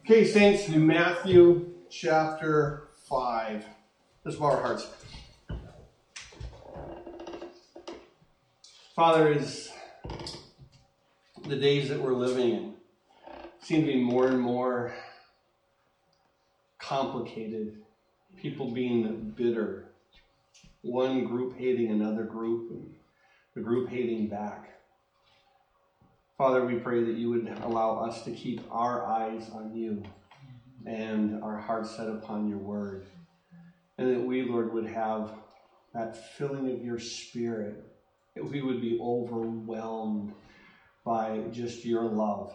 Okay, Saints, to Matthew chapter 5. Let's bow our hearts. Father, is the days that we're living in seem to be more and more complicated. People being bitter, one group hating another group, and the group hating back. Father, we pray that you would allow us to keep our eyes on you and our hearts set upon your word. And that we, Lord, would have that filling of your spirit, that we would be overwhelmed by just your love.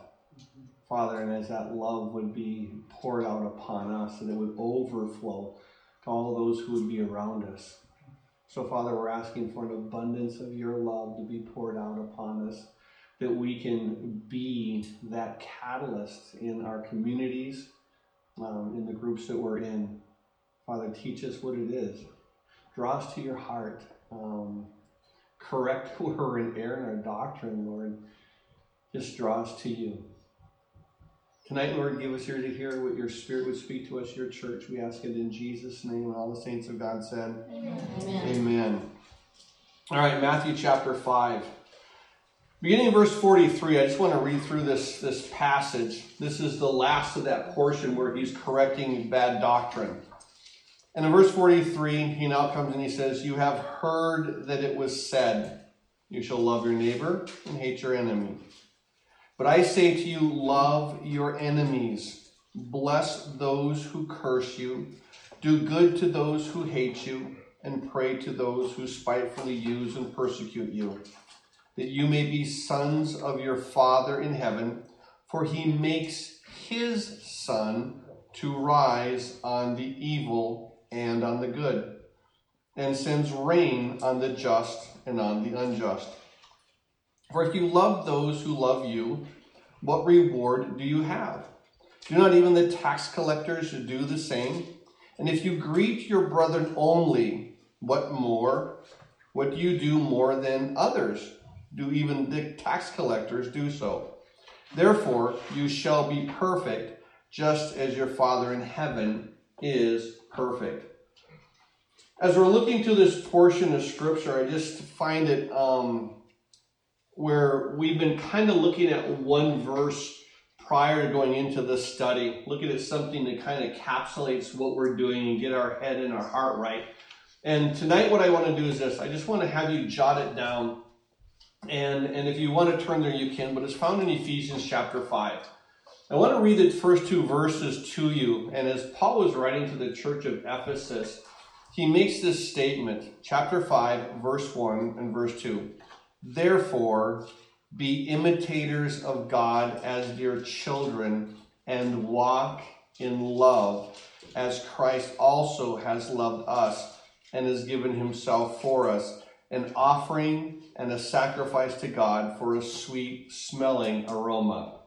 Father, and as that love would be poured out upon us, and it would overflow to all those who would be around us. So, Father, we're asking for an abundance of your love to be poured out upon us that we can be that catalyst in our communities, um, in the groups that we're in. Father, teach us what it is. Draw us to your heart. Um, correct where we're in error in our doctrine, Lord. Just draw us to you. Tonight, Lord, give us ear to hear what your Spirit would speak to us, your church. We ask it in Jesus' name. And all the saints of God said, Amen. Amen. All right, Matthew chapter 5. Beginning in verse 43, I just want to read through this, this passage. This is the last of that portion where he's correcting bad doctrine. And in verse 43, he now comes and he says, You have heard that it was said, You shall love your neighbor and hate your enemy. But I say to you, love your enemies, bless those who curse you, do good to those who hate you, and pray to those who spitefully use and persecute you that you may be sons of your Father in heaven, for he makes his sun to rise on the evil and on the good, and sends rain on the just and on the unjust. For if you love those who love you, what reward do you have? Do not even the tax collectors do the same? And if you greet your brethren only, what more? What do you do more than others? Do even the tax collectors do so. Therefore, you shall be perfect, just as your Father in heaven is perfect. As we're looking to this portion of Scripture, I just find it um, where we've been kind of looking at one verse prior to going into this study, looking at something that kind of encapsulates what we're doing and get our head and our heart right. And tonight, what I want to do is this I just want to have you jot it down and, and if you want to turn there, you can, but it's found in Ephesians chapter 5. I want to read the first two verses to you. And as Paul was writing to the church of Ephesus, he makes this statement, chapter 5, verse 1 and verse 2. Therefore, be imitators of God as dear children and walk in love as Christ also has loved us and has given himself for us, an offering and a sacrifice to God for a sweet smelling aroma.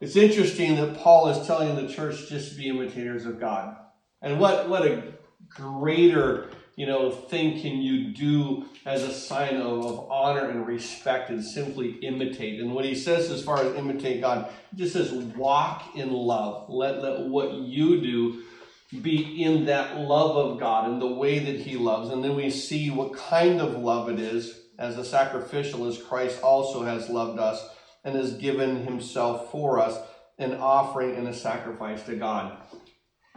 It's interesting that Paul is telling the church just to be imitators of God. And what, what a greater you know thing can you do as a sign of, of honor and respect and simply imitate and what he says as far as imitate god he just says walk in love let, let what you do be in that love of god and the way that he loves and then we see what kind of love it is as a sacrificial as Christ also has loved us and has given himself for us, an offering and a sacrifice to God.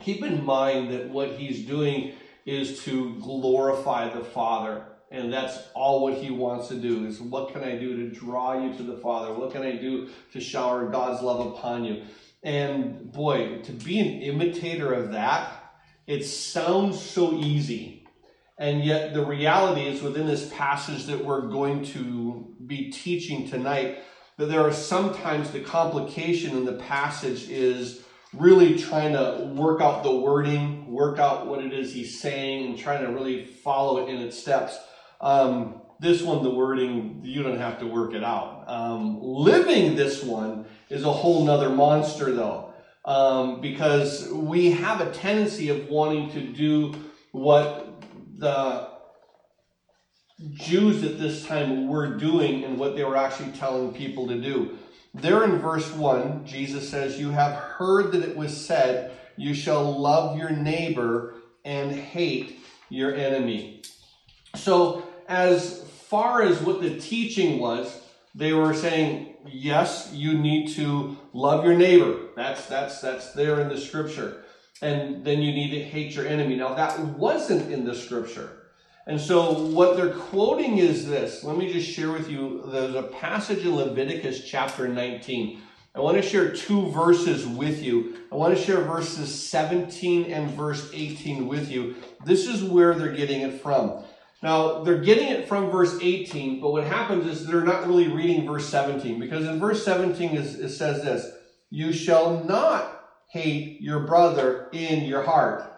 Keep in mind that what he's doing is to glorify the Father. And that's all what he wants to do is what can I do to draw you to the Father? What can I do to shower God's love upon you? And boy, to be an imitator of that, it sounds so easy and yet, the reality is within this passage that we're going to be teaching tonight, that there are sometimes the complication in the passage is really trying to work out the wording, work out what it is he's saying, and trying to really follow it in its steps. Um, this one, the wording, you don't have to work it out. Um, living this one is a whole nother monster, though, um, because we have a tendency of wanting to do what the Jews at this time were doing and what they were actually telling people to do. There in verse 1, Jesus says, You have heard that it was said, You shall love your neighbor and hate your enemy. So, as far as what the teaching was, they were saying, Yes, you need to love your neighbor. That's that's that's there in the scripture. And then you need to hate your enemy. Now that wasn't in the scripture. And so what they're quoting is this. Let me just share with you. There's a passage in Leviticus chapter 19. I want to share two verses with you. I want to share verses 17 and verse 18 with you. This is where they're getting it from. Now, they're getting it from verse 18, but what happens is they're not really reading verse 17 because in verse 17 it says this You shall not hate your brother in your heart.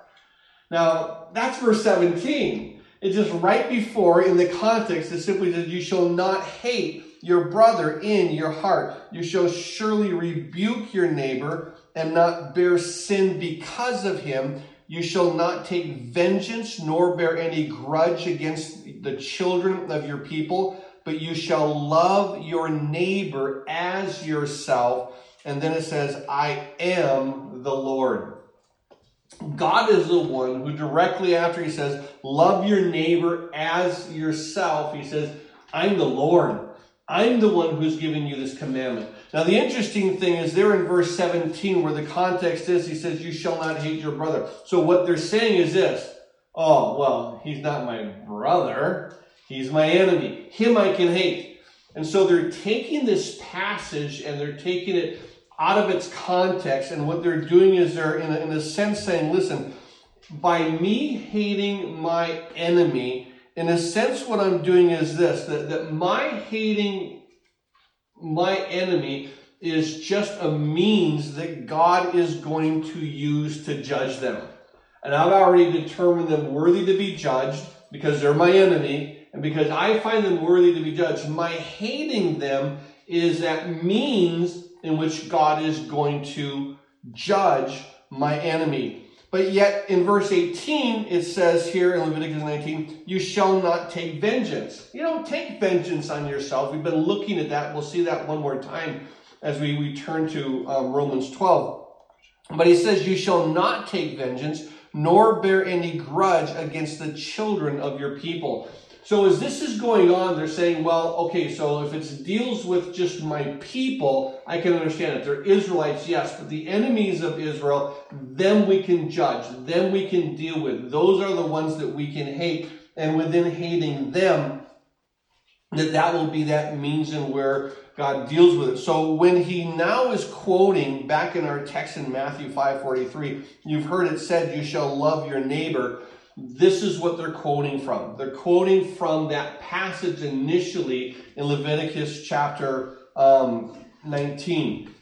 Now, that's verse 17. It's just right before, in the context, it simply says, You shall not hate your brother in your heart. You shall surely rebuke your neighbor and not bear sin because of him. You shall not take vengeance nor bear any grudge against the children of your people, but you shall love your neighbor as yourself. And then it says, I am the Lord. God is the one who directly after he says, Love your neighbor as yourself, he says, I'm the Lord. I'm the one who's giving you this commandment. Now, the interesting thing is there in verse 17, where the context is, he says, You shall not hate your brother. So, what they're saying is this Oh, well, he's not my brother, he's my enemy. Him I can hate. And so they're taking this passage and they're taking it out of its context. And what they're doing is they're, in a, in a sense, saying, listen, by me hating my enemy, in a sense, what I'm doing is this that, that my hating my enemy is just a means that God is going to use to judge them. And I've already determined them worthy to be judged because they're my enemy and because I find them worthy to be judged. My hating them is that means in which God is going to judge my enemy. But yet in verse 18, it says here in Leviticus 19, you shall not take vengeance. You don't take vengeance on yourself. We've been looking at that. We'll see that one more time as we, we turn to um, Romans 12. But he says, You shall not take vengeance, nor bear any grudge against the children of your people. So as this is going on, they're saying, well, okay, so if it deals with just my people, I can understand it. They're Israelites, yes, but the enemies of Israel, them we can judge, them we can deal with. Those are the ones that we can hate. And within hating them, that that will be that means and where God deals with it. So when he now is quoting back in our text in Matthew 5:43, you've heard it said, "You shall love your neighbor." This is what they're quoting from. They're quoting from that passage initially in Leviticus chapter um, 19.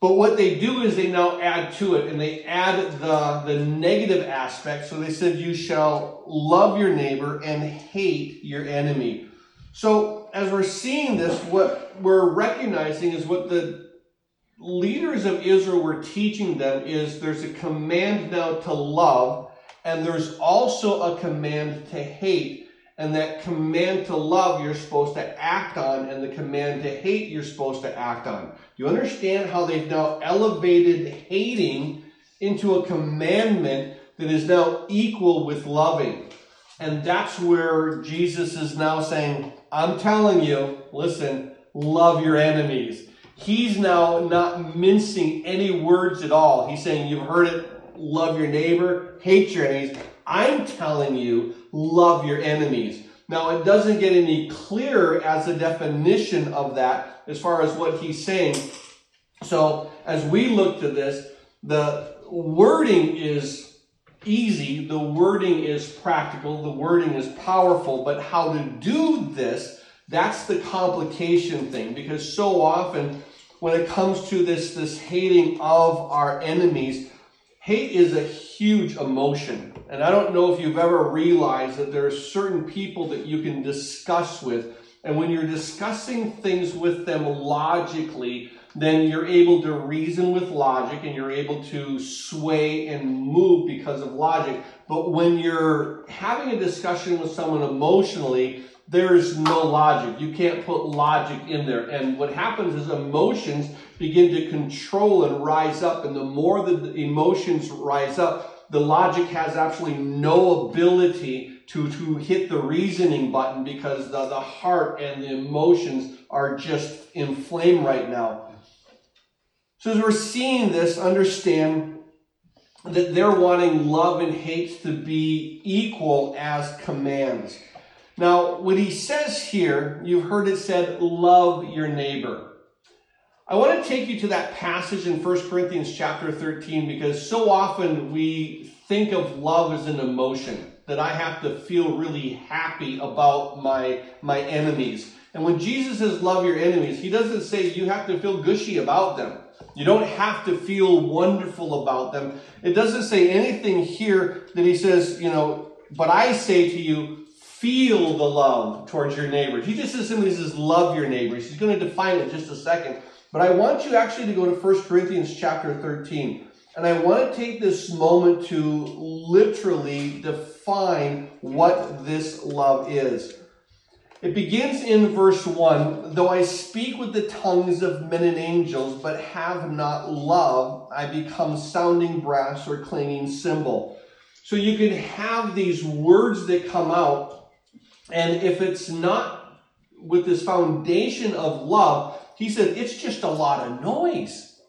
But what they do is they now add to it and they add the, the negative aspect. So they said, You shall love your neighbor and hate your enemy. So as we're seeing this, what we're recognizing is what the leaders of Israel were teaching them is there's a command now to love and there's also a command to hate. And that command to love you're supposed to act on, and the command to hate you're supposed to act on. Do you understand how they've now elevated hating into a commandment that is now equal with loving? And that's where Jesus is now saying, I'm telling you, listen, love your enemies. He's now not mincing any words at all. He's saying, You've heard it love your neighbor, hate your enemies. I'm telling you, love your enemies. Now, it doesn't get any clearer as a definition of that as far as what he's saying. So, as we look to this, the wording is easy, the wording is practical, the wording is powerful, but how to do this, that's the complication thing because so often when it comes to this, this hating of our enemies, Hate is a huge emotion. And I don't know if you've ever realized that there are certain people that you can discuss with. And when you're discussing things with them logically, then you're able to reason with logic and you're able to sway and move because of logic. But when you're having a discussion with someone emotionally, there's no logic. You can't put logic in there. And what happens is emotions begin to control and rise up. And the more the emotions rise up, the logic has absolutely no ability to, to hit the reasoning button because the, the heart and the emotions are just inflamed right now. So as we're seeing this, understand that they're wanting love and hate to be equal as commands. Now, what he says here, you've heard it said, love your neighbor. I want to take you to that passage in 1 Corinthians chapter 13 because so often we think of love as an emotion that I have to feel really happy about my, my enemies. And when Jesus says love your enemies, he doesn't say you have to feel gushy about them. You don't have to feel wonderful about them. It doesn't say anything here that he says, you know, but I say to you, feel the love towards your neighbors. He just simply says, love your neighbors. He's going to define it in just a second. But I want you actually to go to 1 Corinthians chapter 13. And I want to take this moment to literally define what this love is. It begins in verse 1 Though I speak with the tongues of men and angels, but have not love, I become sounding brass or clanging cymbal. So you can have these words that come out, and if it's not with this foundation of love, he said it's just a lot of noise.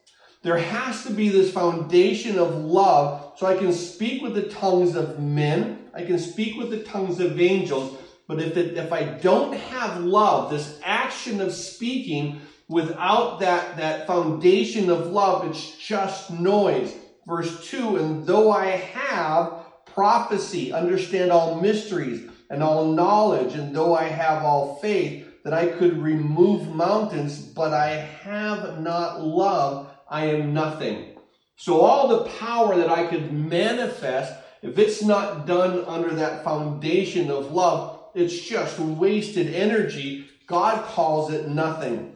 There has to be this foundation of love so I can speak with the tongues of men, I can speak with the tongues of angels, but if, it, if I don't have love, this action of speaking without that, that foundation of love, it's just noise. Verse 2 And though I have prophecy, understand all mysteries and all knowledge, and though I have all faith, that I could remove mountains, but I have not love, I am nothing. So all the power that I could manifest, if it's not done under that foundation of love, it's just wasted energy. God calls it nothing.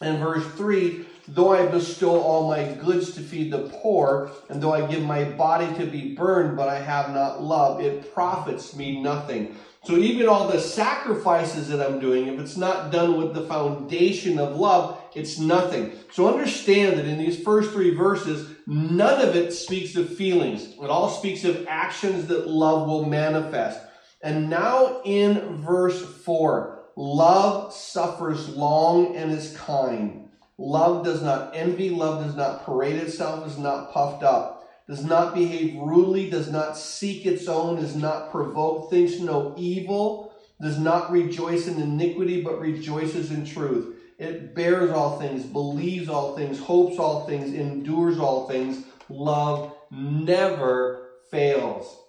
And verse 3 Though I bestow all my goods to feed the poor, and though I give my body to be burned, but I have not love, it profits me nothing. So even all the sacrifices that I'm doing, if it's not done with the foundation of love, it's nothing. So understand that in these first three verses, none of it speaks of feelings. It all speaks of actions that love will manifest. And now in verse 4, love suffers long and is kind. Love does not envy, love does not parade itself, is not puffed up does not behave rudely, does not seek its own, is not provoked, thinks no evil, does not rejoice in iniquity, but rejoices in truth. It bears all things, believes all things, hopes all things, endures all things. Love never fails.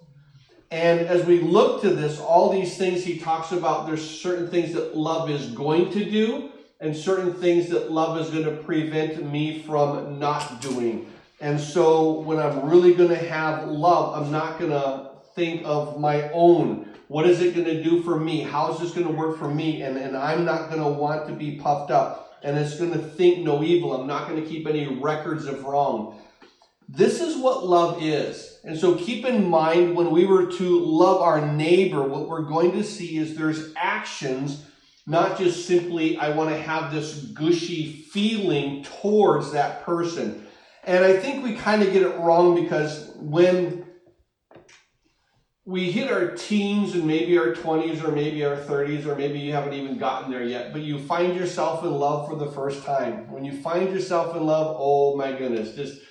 And as we look to this, all these things he talks about, there's certain things that love is going to do, and certain things that love is going to prevent me from not doing. And so when I'm really going to have love, I'm not going to think of my own. What is it going to do for me? How is this going to work for me? And, and I'm not going to want to be puffed up. And it's going to think no evil. I'm not going to keep any records of wrong. This is what love is. And so keep in mind when we were to love our neighbor, what we're going to see is there's actions, not just simply, I want to have this gushy feeling towards that person. And I think we kind of get it wrong because when we hit our teens and maybe our 20s or maybe our 30s or maybe you haven't even gotten there yet, but you find yourself in love for the first time. When you find yourself in love, oh my goodness, just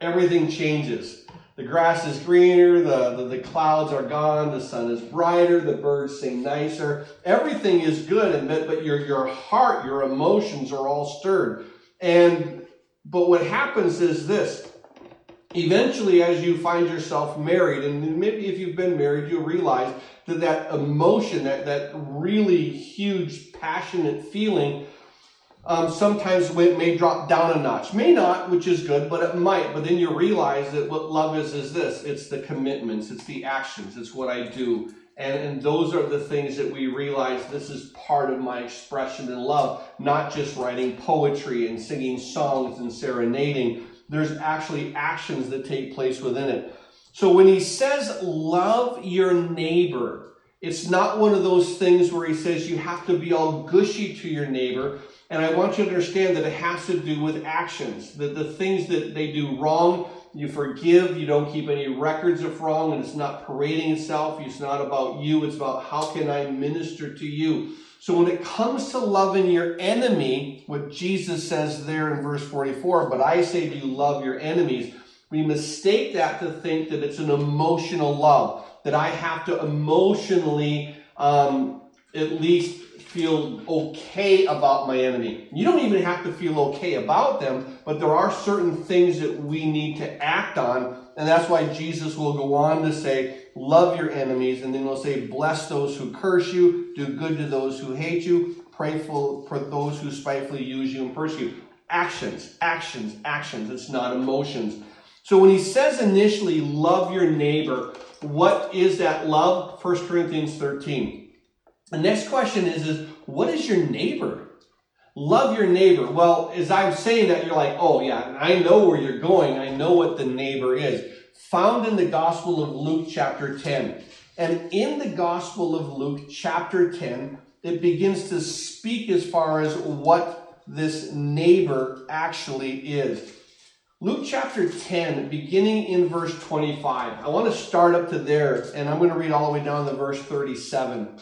everything changes. The grass is greener, the, the, the, clouds are gone, the sun is brighter, the birds sing nicer. Everything is good, and but, but your, your heart, your emotions are all stirred. And but what happens is this. Eventually, as you find yourself married, and maybe if you've been married, you'll realize that that emotion, that, that really huge, passionate feeling, um, sometimes it may drop down a notch. May not, which is good, but it might. But then you realize that what love is is this it's the commitments, it's the actions, it's what I do. And, and those are the things that we realize this is part of my expression in love, not just writing poetry and singing songs and serenading. There's actually actions that take place within it. So when he says love your neighbor, It's not one of those things where he says you have to be all gushy to your neighbor. And I want you to understand that it has to do with actions, that the things that they do wrong, you forgive, you don't keep any records of wrong, and it's not parading itself. It's not about you, it's about how can I minister to you. So when it comes to loving your enemy, what Jesus says there in verse 44, but I say to you, love your enemies, we mistake that to think that it's an emotional love, that I have to emotionally um, at least feel okay about my enemy. You don't even have to feel okay about them, but there are certain things that we need to act on. And that's why Jesus will go on to say, Love your enemies. And then he'll say, Bless those who curse you, do good to those who hate you, pray for, those who spitefully use you and persecute. You." Actions, actions, actions. It's not emotions. So when he says initially, love your neighbor, what is that love? 1 Corinthians 13. The next question is, is what is your neighbor? Love your neighbor. Well, as I'm saying that, you're like, oh yeah, I know where you're going. I know what the neighbor is. Found in the Gospel of Luke chapter 10. And in the Gospel of Luke chapter 10, it begins to speak as far as what this neighbor actually is. Luke chapter 10, beginning in verse 25. I want to start up to there, and I'm going to read all the way down to verse 37.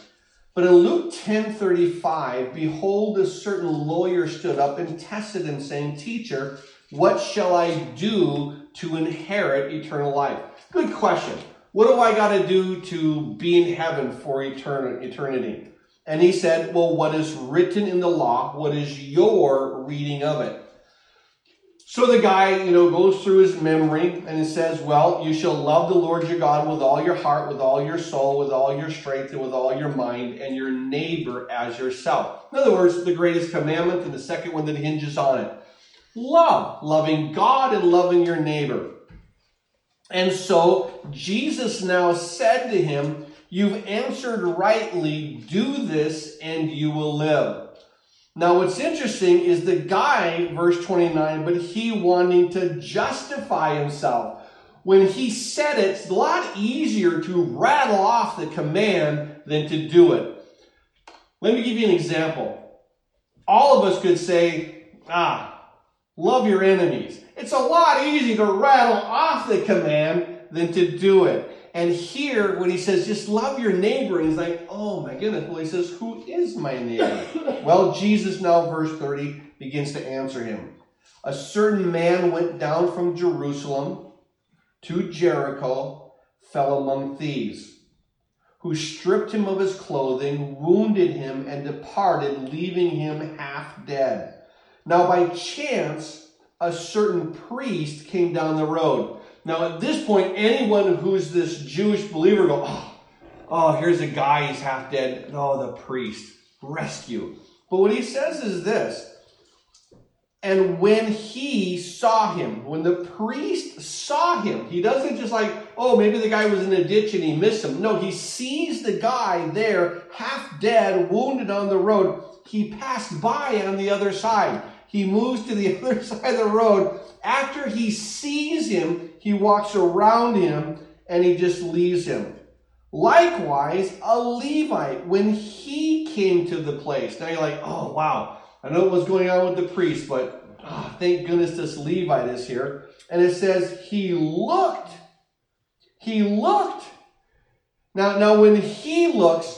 But in Luke 10:35, behold, a certain lawyer stood up and tested him, saying, Teacher, what shall I do to inherit eternal life? Good question. What do I got to do to be in heaven for eternity? And he said, Well, what is written in the law? What is your reading of it? So the guy, you know, goes through his memory and it says, Well, you shall love the Lord your God with all your heart, with all your soul, with all your strength, and with all your mind, and your neighbor as yourself. In other words, the greatest commandment and the second one that hinges on it. Love, loving God and loving your neighbor. And so Jesus now said to him, You've answered rightly, do this and you will live. Now, what's interesting is the guy, verse 29, but he wanting to justify himself. When he said it, it's a lot easier to rattle off the command than to do it. Let me give you an example. All of us could say, ah, love your enemies. It's a lot easier to rattle off the command than to do it. And here, when he says, just love your neighbor, he's like, oh my goodness. Well, he says, who is my neighbor? well, Jesus now, verse 30, begins to answer him. A certain man went down from Jerusalem to Jericho, fell among thieves, who stripped him of his clothing, wounded him, and departed, leaving him half dead. Now, by chance, a certain priest came down the road now, at this point, anyone who's this Jewish believer go, oh, oh, here's a guy, he's half dead. Oh, the priest, rescue. But what he says is this. And when he saw him, when the priest saw him, he doesn't just like, oh, maybe the guy was in a ditch and he missed him. No, he sees the guy there, half dead, wounded on the road. He passed by on the other side. He moves to the other side of the road. After he sees him, he walks around him and he just leaves him. Likewise, a Levite, when he came to the place, now you're like, oh, wow, I know what's going on with the priest, but oh, thank goodness this Levite is here. And it says, he looked. He looked. Now, now when he looks,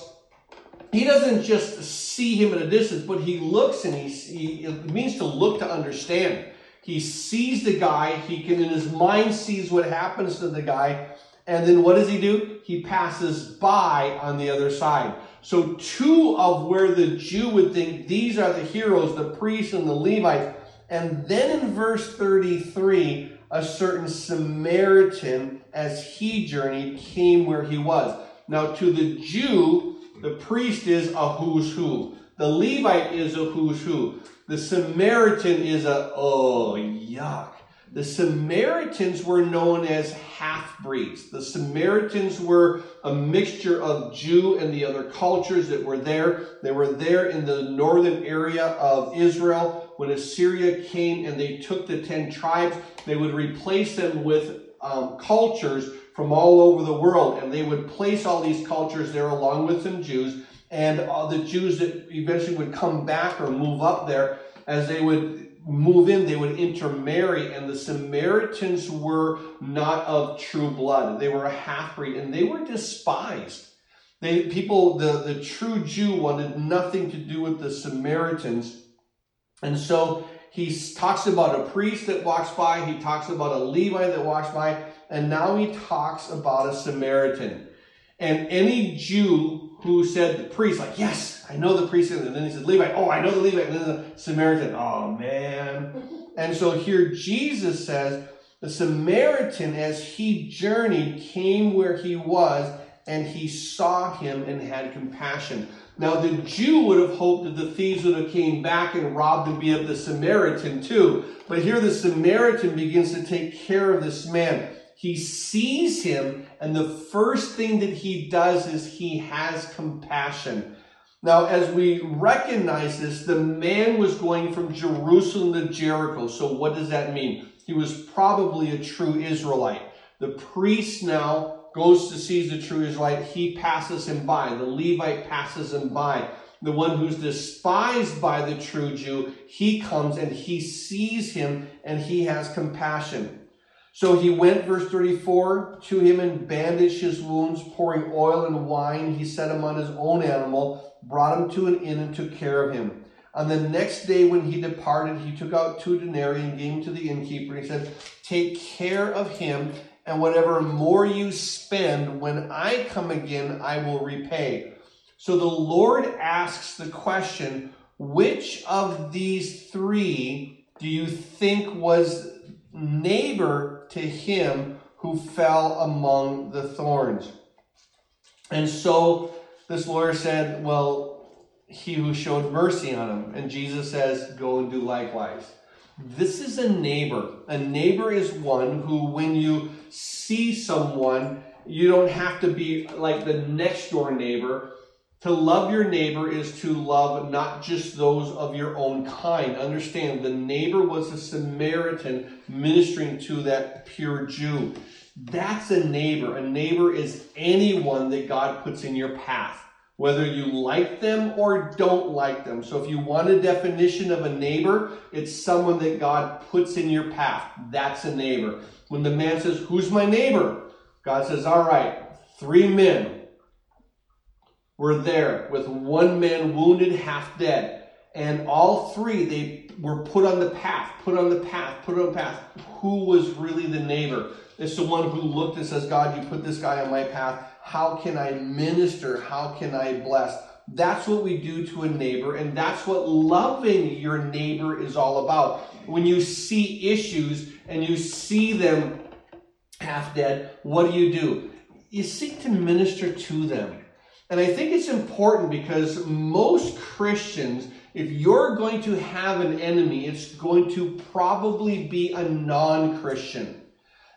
he doesn't just see him at a distance, but he looks and he, he it means to look to understand. He sees the guy. He can, in his mind, sees what happens to the guy. And then what does he do? He passes by on the other side. So, two of where the Jew would think these are the heroes, the priests and the Levites. And then in verse 33, a certain Samaritan, as he journeyed, came where he was. Now, to the Jew, the priest is a who's who. The Levite is a who's who. The Samaritan is a, oh, yuck. The Samaritans were known as half breeds. The Samaritans were a mixture of Jew and the other cultures that were there. They were there in the northern area of Israel. When Assyria came and they took the ten tribes, they would replace them with um, cultures from all over the world, and they would place all these cultures there along with some Jews, and the Jews that eventually would come back or move up there, as they would move in, they would intermarry, and the Samaritans were not of true blood. They were a half breed, and they were despised. They, people, the, the true Jew wanted nothing to do with the Samaritans. And so he talks about a priest that walks by, he talks about a Levite that walks by, and now he talks about a Samaritan. And any Jew who said the priest, like, yes, I know the priest, and then he said Levite, oh, I know the Levite, and then the Samaritan, oh man. and so here Jesus says, the Samaritan, as he journeyed, came where he was, and he saw him and had compassion. Now the Jew would have hoped that the thieves would have came back and robbed and be of the Samaritan too. But here the Samaritan begins to take care of this man. He sees him, and the first thing that he does is he has compassion. Now, as we recognize this, the man was going from Jerusalem to Jericho. So, what does that mean? He was probably a true Israelite. The priest now goes to see the true Israelite, he passes him by. The Levite passes him by. The one who's despised by the true Jew, he comes and he sees him and he has compassion. So he went, verse 34, to him and bandaged his wounds, pouring oil and wine. He set him on his own animal, brought him to an inn, and took care of him. On the next day, when he departed, he took out two denarii and gave them to the innkeeper. He said, Take care of him, and whatever more you spend, when I come again, I will repay. So the Lord asks the question, which of these three do you think was neighbor to him who fell among the thorns? And so this lawyer said, well, he who showed mercy on him. And Jesus says, go and do likewise. This is a neighbor. A neighbor is one who, when you see someone, you don't have to be like the next door neighbor. To love your neighbor is to love not just those of your own kind. Understand, the neighbor was a Samaritan ministering to that pure Jew. That's a neighbor. A neighbor is anyone that God puts in your path whether you like them or don't like them. So if you want a definition of a neighbor, it's someone that God puts in your path. That's a neighbor. When the man says, Who's my neighbor? God says, All right, three men were there with one man wounded, half dead. And all three, they were put on the path, put on the path, put on the path. Who was really the neighbor? It's the one who looked and says, God, you put this guy on my path. How can I minister? How can I bless? That's what we do to a neighbor, and that's what loving your neighbor is all about. When you see issues and you see them half dead, what do you do? You seek to minister to them. And I think it's important because most Christians, if you're going to have an enemy, it's going to probably be a non Christian.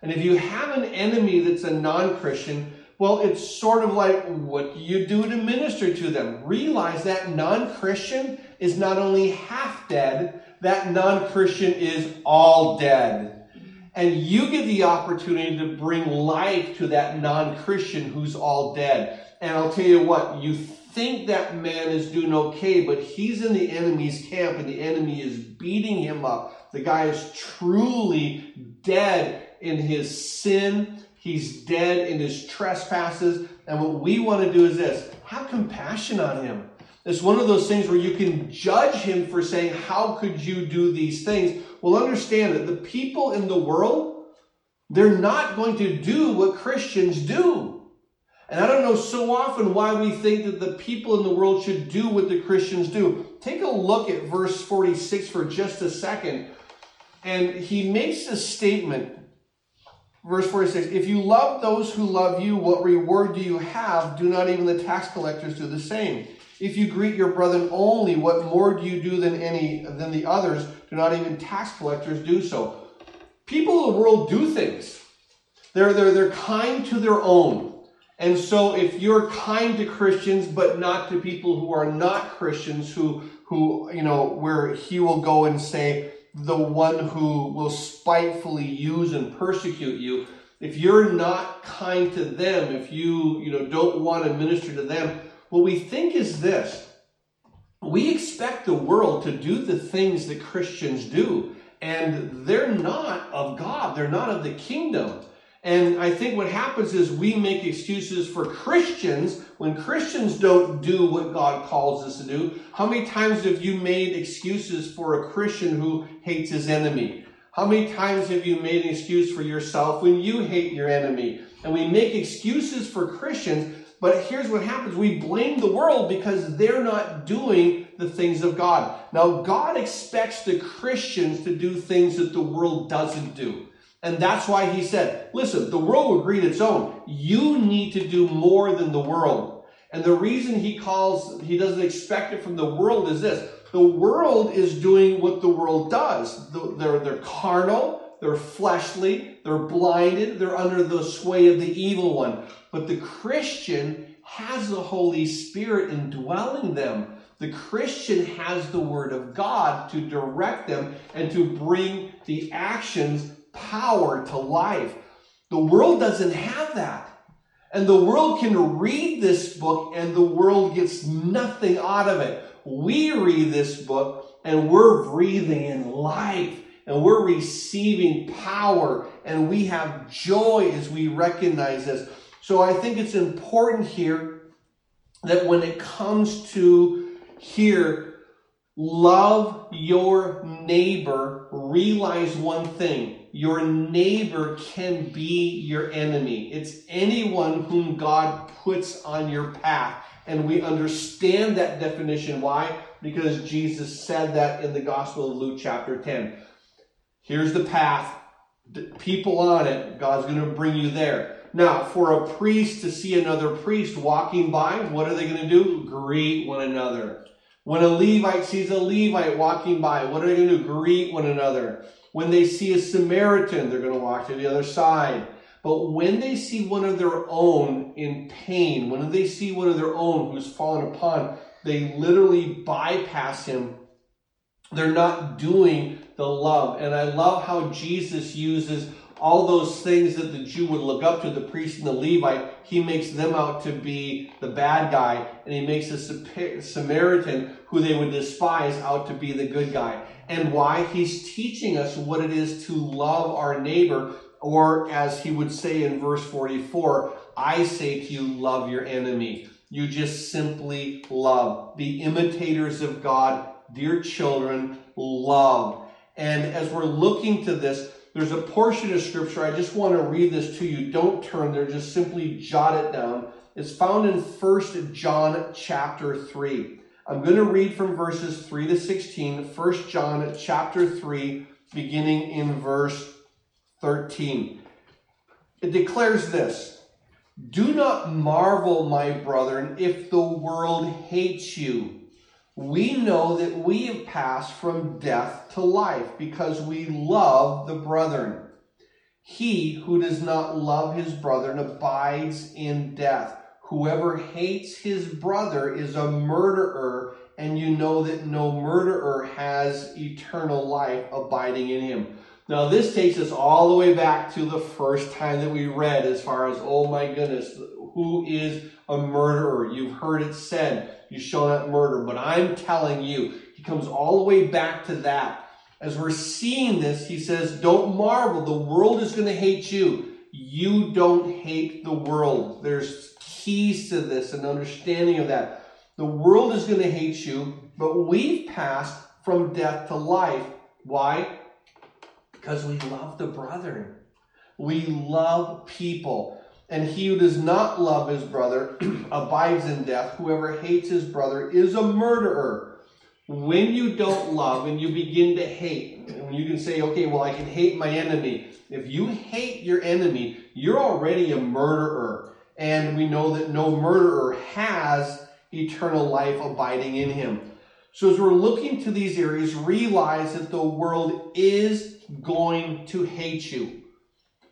And if you have an enemy that's a non Christian, well, it's sort of like, what you do to minister to them? Realize that non Christian is not only half dead, that non Christian is all dead. And you get the opportunity to bring life to that non Christian who's all dead. And I'll tell you what, you think that man is doing okay, but he's in the enemy's camp and the enemy is beating him up. The guy is truly dead in his sin He's dead in his trespasses. And what we want to do is this have compassion on him. It's one of those things where you can judge him for saying, How could you do these things? Well, understand that the people in the world, they're not going to do what Christians do. And I don't know so often why we think that the people in the world should do what the Christians do. Take a look at verse 46 for just a second. And he makes a statement Verse 46 If you love those who love you, what reward do you have? Do not even the tax collectors do the same? If you greet your brethren only, what more do you do than any than the others? Do not even tax collectors do so? People of the world do things. They're, they're, they're kind to their own. And so if you're kind to Christians, but not to people who are not Christians, who, who, you know, where he will go and say, the one who will spitefully use and persecute you. if you're not kind to them, if you, you know, don't want to minister to them, what we think is this. We expect the world to do the things that Christians do, and they're not of God. They're not of the kingdom. And I think what happens is we make excuses for Christians when Christians don't do what God calls us to do. How many times have you made excuses for a Christian who hates his enemy? How many times have you made an excuse for yourself when you hate your enemy? And we make excuses for Christians, but here's what happens. We blame the world because they're not doing the things of God. Now, God expects the Christians to do things that the world doesn't do. And that's why he said, listen, the world will greet its own. You need to do more than the world. And the reason he calls, he doesn't expect it from the world is this. The world is doing what the world does. They're, they're carnal, they're fleshly, they're blinded, they're under the sway of the evil one. But the Christian has the Holy Spirit indwelling them. The Christian has the Word of God to direct them and to bring the actions power to life. The world doesn't have that. And the world can read this book and the world gets nothing out of it. We read this book and we're breathing in life and we're receiving power and we have joy as we recognize this. So I think it's important here that when it comes to here, love your neighbor, realize one thing your neighbor can be your enemy. It's anyone whom God puts on your path. And we understand that definition. Why? Because Jesus said that in the Gospel of Luke, chapter 10. Here's the path, people on it. God's going to bring you there. Now, for a priest to see another priest walking by, what are they going to do? Greet one another. When a Levite sees a Levite walking by, what are they going to do? Greet one another. When they see a Samaritan, they're going to walk to the other side. But when they see one of their own in pain, when they see one of their own who's fallen upon, they literally bypass him. They're not doing the love. And I love how Jesus uses all those things that the Jew would look up to, the priest and the Levite, he makes them out to be the bad guy, and he makes a Samaritan, who they would despise, out to be the good guy. And why? He's teaching us what it is to love our neighbor, or as he would say in verse 44, I say to you, love your enemy. You just simply love. Be imitators of God, dear children, love. And as we're looking to this, there's a portion of scripture, I just want to read this to you. Don't turn there, just simply jot it down. It's found in 1 John chapter 3. I'm going to read from verses 3 to 16, 1 John chapter 3, beginning in verse 13. It declares this Do not marvel, my brethren, if the world hates you we know that we have passed from death to life because we love the brethren. He who does not love his brethren abides in death. Whoever hates his brother is a murderer, and you know that no murderer has eternal life abiding in him. Now, this takes us all the way back to the first time that we read, as far as, oh my goodness, who is a murderer? You've heard it said you shall not murder. But I'm telling you, he comes all the way back to that. As we're seeing this, he says, Don't marvel. The world is going to hate you. You don't hate the world. There's keys to this and understanding of that. The world is going to hate you, but we've passed from death to life. Why? Because we love the brethren. We love people. And he who does not love his brother abides in death. Whoever hates his brother is a murderer. When you don't love and you begin to hate, and you can say, okay, well, I can hate my enemy. If you hate your enemy, you're already a murderer. And we know that no murderer has eternal life abiding in him. So as we're looking to these areas, realize that the world is going to hate you.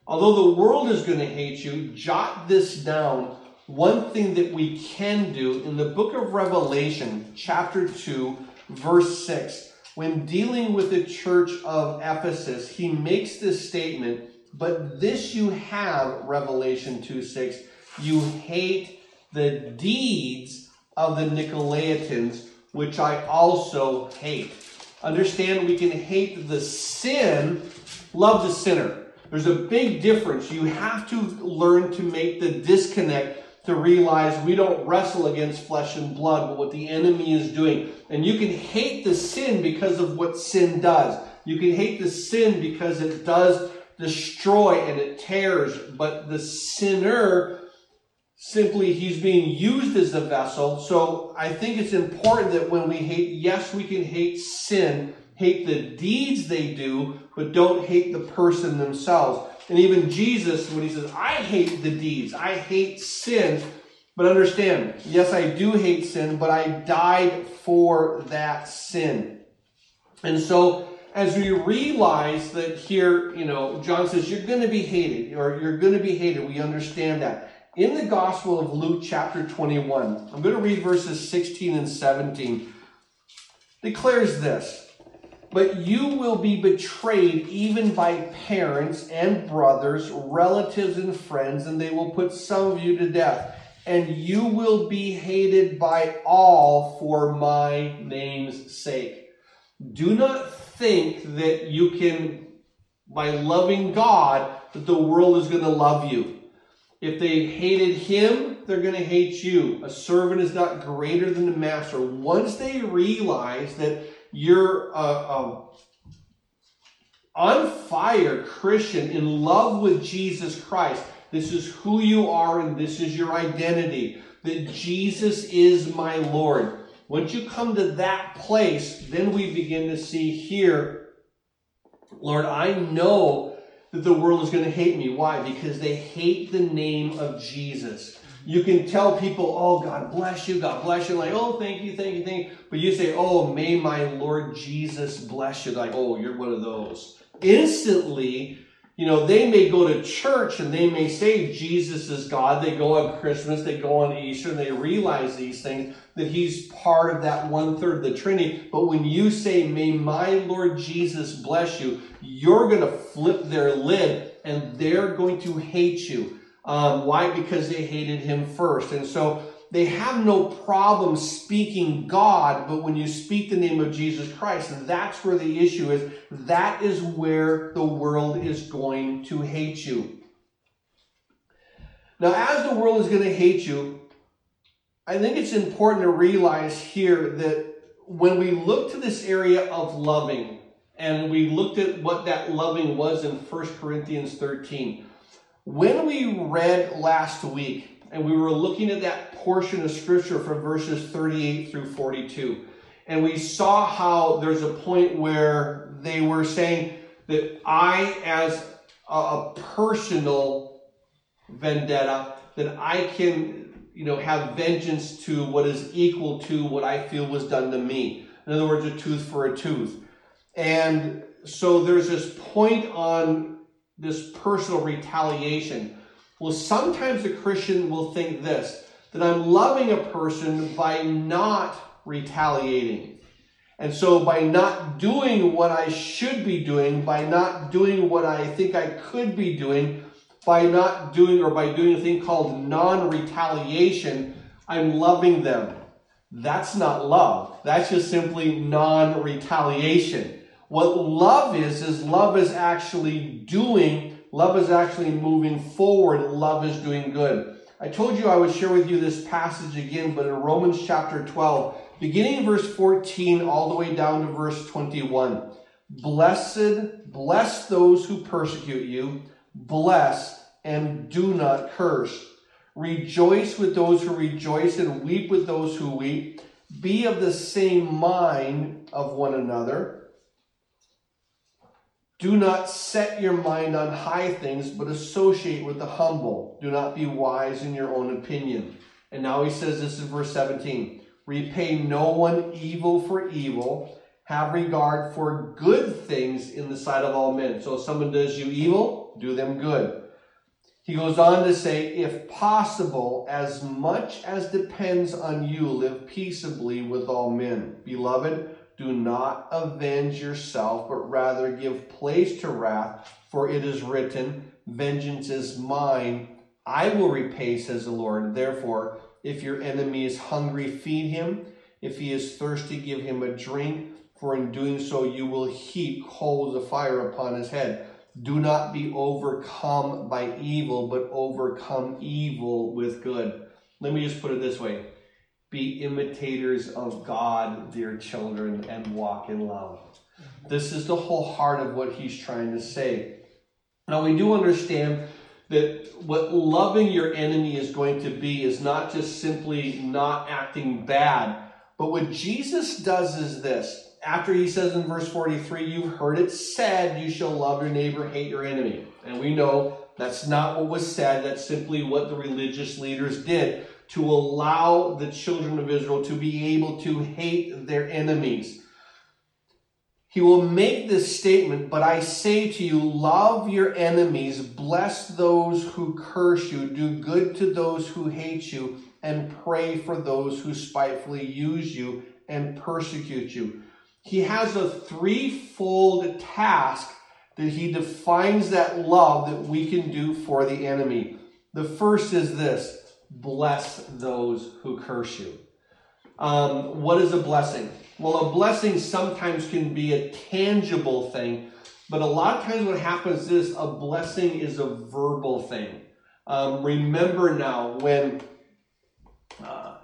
Although the world is going to hate you, jot this down. One thing that we can do in the book of Revelation, chapter 2, verse 6, when dealing with the church of Ephesus, he makes this statement But this you have, Revelation 2 6, you hate the deeds of the Nicolaitans, which I also hate. Understand we can hate the sin, love the sinner. There's a big difference. You have to learn to make the disconnect to realize we don't wrestle against flesh and blood, but what the enemy is doing. And you can hate the sin because of what sin does. You can hate the sin because it does destroy and it tears, but the sinner simply he's being used as a vessel. So I think it's important that when we hate, yes, we can hate sin, hate the deeds they do, but don't hate the person themselves. And even Jesus, when he says, I hate the deeds, I hate sin, but understand, yes, I do hate sin, but I died for that sin. And so, as we realize that here, you know, John says, you're going to be hated, or you're going to be hated, we understand that. In the Gospel of Luke, chapter 21, I'm going to read verses 16 and 17, declares this. But you will be betrayed even by parents and brothers, relatives and friends, and they will put some of you to death. And you will be hated by all for my name's sake. Do not think that you can, by loving God, that the world is going to love you. If they hated him, they're going to hate you. A servant is not greater than the master. Once they realize that you're a, a on fire Christian in love with Jesus Christ. This is who you are and this is your identity. That Jesus is my Lord. Once you come to that place, then we begin to see here, Lord, I know that the world is going to hate me. Why? Because they hate the name of Jesus. You can tell people, oh, God bless you, God bless you. Like, oh, thank you, thank you, thank you. But you say, oh, may my Lord Jesus bless you. Like, oh, you're one of those. Instantly, you know, they may go to church and they may say Jesus is God. They go on Christmas, they go on Easter, and they realize these things, that He's part of that one third of the Trinity. But when you say, May my Lord Jesus bless you, you're going to flip their lid and they're going to hate you. Um, why? Because they hated him first. And so they have no problem speaking God, but when you speak the name of Jesus Christ, that's where the issue is. That is where the world is going to hate you. Now, as the world is going to hate you, I think it's important to realize here that when we look to this area of loving, and we looked at what that loving was in 1 Corinthians 13, when we read last week and we were looking at that portion of scripture from verses 38 through 42, and we saw how there's a point where they were saying that I, as a, personal vendetta, that I can, you know, have vengeance to what is equal to what I feel was done to me. In other words, a tooth for a tooth. And so there's this point on this personal retaliation. Well, sometimes a Christian will think this that I'm loving a person by not retaliating. And so, by not doing what I should be doing, by not doing what I think I could be doing, by not doing or by doing a thing called non retaliation, I'm loving them. That's not love. That's just simply non retaliation. What love is, is love is actually doing, love is actually moving forward, love is doing good. I told you I would share with you this passage again, but in Romans chapter 12, beginning in verse 14 all the way down to verse 21. Blessed, bless those who persecute you, bless and do not curse. Rejoice with those who rejoice and weep with those who weep. Be of the same mind of one another. Do not set your mind on high things, but associate with the humble. Do not be wise in your own opinion. And now he says this in verse 17 Repay no one evil for evil. Have regard for good things in the sight of all men. So if someone does you evil, do them good. He goes on to say, if possible, as much as depends on you, live peaceably with all men. Beloved, Do not avenge yourself, but rather give place to wrath, for it is written, Vengeance is mine, I will repay, says the Lord. Therefore, if your enemy is hungry, feed him. If he is thirsty, give him a drink, for in doing so you will heap coals of fire upon his head. Do not be overcome by evil, but overcome evil with good. Let me just put it this way be imitators of God, dear children, and walk in love. This is the whole heart of what he's trying to say. Now, we do understand that what loving your enemy is going to be is not just simply not acting bad, but what Jesus does is this. After he says in verse 43, You've heard it said, You shall love your neighbor, hate your enemy. And we know that's not what was said, that's simply what the religious leaders did to allow the children of Israel to be able to hate their enemies. He will make this statement, but I say to you, love your enemies, bless those who curse you, do good to those who hate you, and pray for those who spitefully use you and persecute you. He has a threefold task that he defines that love that we can do for the enemy. The first is this bless those who curse you. Um, what is a blessing? Well, a blessing sometimes can be a tangible thing, but a lot of times what happens is a blessing is a verbal thing. Um, remember now when uh,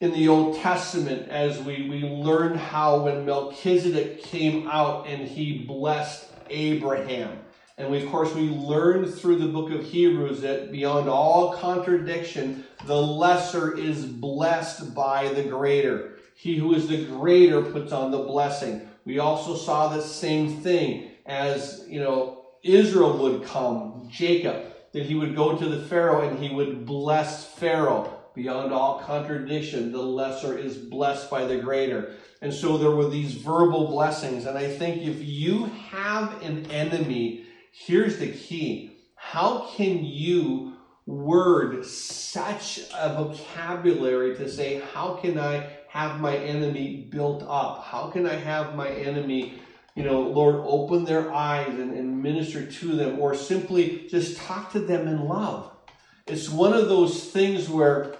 in the Old Testament, as we, we learned how when Melchizedek came out and he blessed Abraham. And we, of course, we learned through the book of Hebrews that beyond all contradiction, the lesser is blessed by the greater. He who is the greater puts on the blessing. We also saw the same thing as, you know, Israel would come, Jacob, that he would go to the Pharaoh and he would bless Pharaoh. Beyond all contradiction, the lesser is blessed by the greater. And so there were these verbal blessings. And I think if you have an enemy, here's the key. How can you word such a vocabulary to say, how can I have my enemy built up? How can I have my enemy, you know, Lord, open their eyes and, and minister to them, or simply just talk to them in love? It's one of those things where